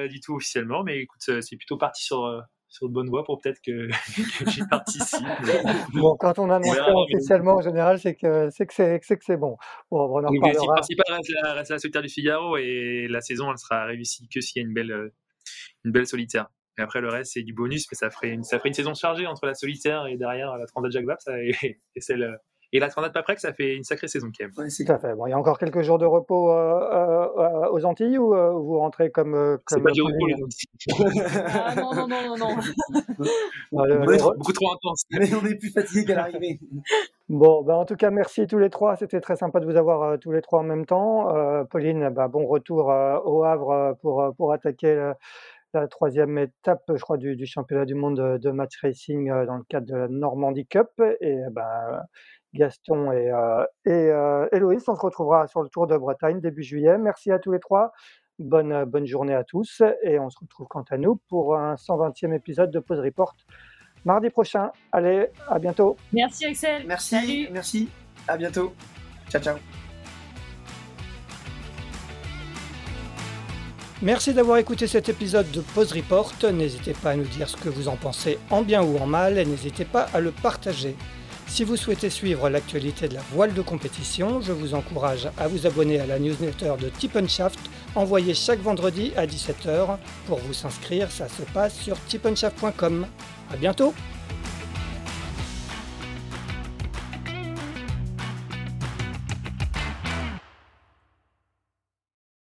du tout officiellement, mais écoute, c'est plutôt parti sur, sur de bonne voie pour peut-être que, que j'y participe. bon, quand on annonce officiellement, en général, c'est que c'est que c'est que c'est bon. bon on en L'objectif principal reste la, reste la solitaire du Figaro et la saison, elle sera réussie que s'il y a une belle, une belle solitaire. Et après, le reste, c'est du bonus, mais ça ferait une, ça ferait une saison chargée entre la solitaire et derrière la Transat Jacques Vabre, et, et celle, et la Transat Paprec, ça fait une sacrée saison quand même. C'est tout à fait. Bon, il y a encore quelques jours de repos euh, euh, aux Antilles ou euh, vous rentrez comme. Euh, comme c'est pas du repos les Antilles. ah non, non, non, non, non. non le, le... Beaucoup trop intense. Mais on est plus fatigué qu'à l'arrivée. Bon, ben en tout cas, merci tous les trois. C'était très sympa de vous avoir euh, tous les trois en même temps. Pauline, ben, bon retour au Havre pour, pour attaquer la troisième étape, je crois, du, championnat du monde de, match racing euh, dans le cadre de la Normandie Cup. Et ben, Gaston et, euh, et euh, Héloïse, on se retrouvera sur le Tour de Bretagne début juillet. Merci à tous les trois. Bonne, bonne journée à tous. Et on se retrouve quant à nous pour un 120e épisode de Pause Report mardi prochain. Allez, à bientôt. Merci Axel. Merci. Merci. À bientôt. Ciao, ciao. Merci d'avoir écouté cet épisode de Pause Report. N'hésitez pas à nous dire ce que vous en pensez en bien ou en mal et n'hésitez pas à le partager. Si vous souhaitez suivre l'actualité de la voile de compétition, je vous encourage à vous abonner à la newsletter de Tippenshaft envoyée chaque vendredi à 17h. Pour vous inscrire, ça se passe sur tippenshaft.com. A bientôt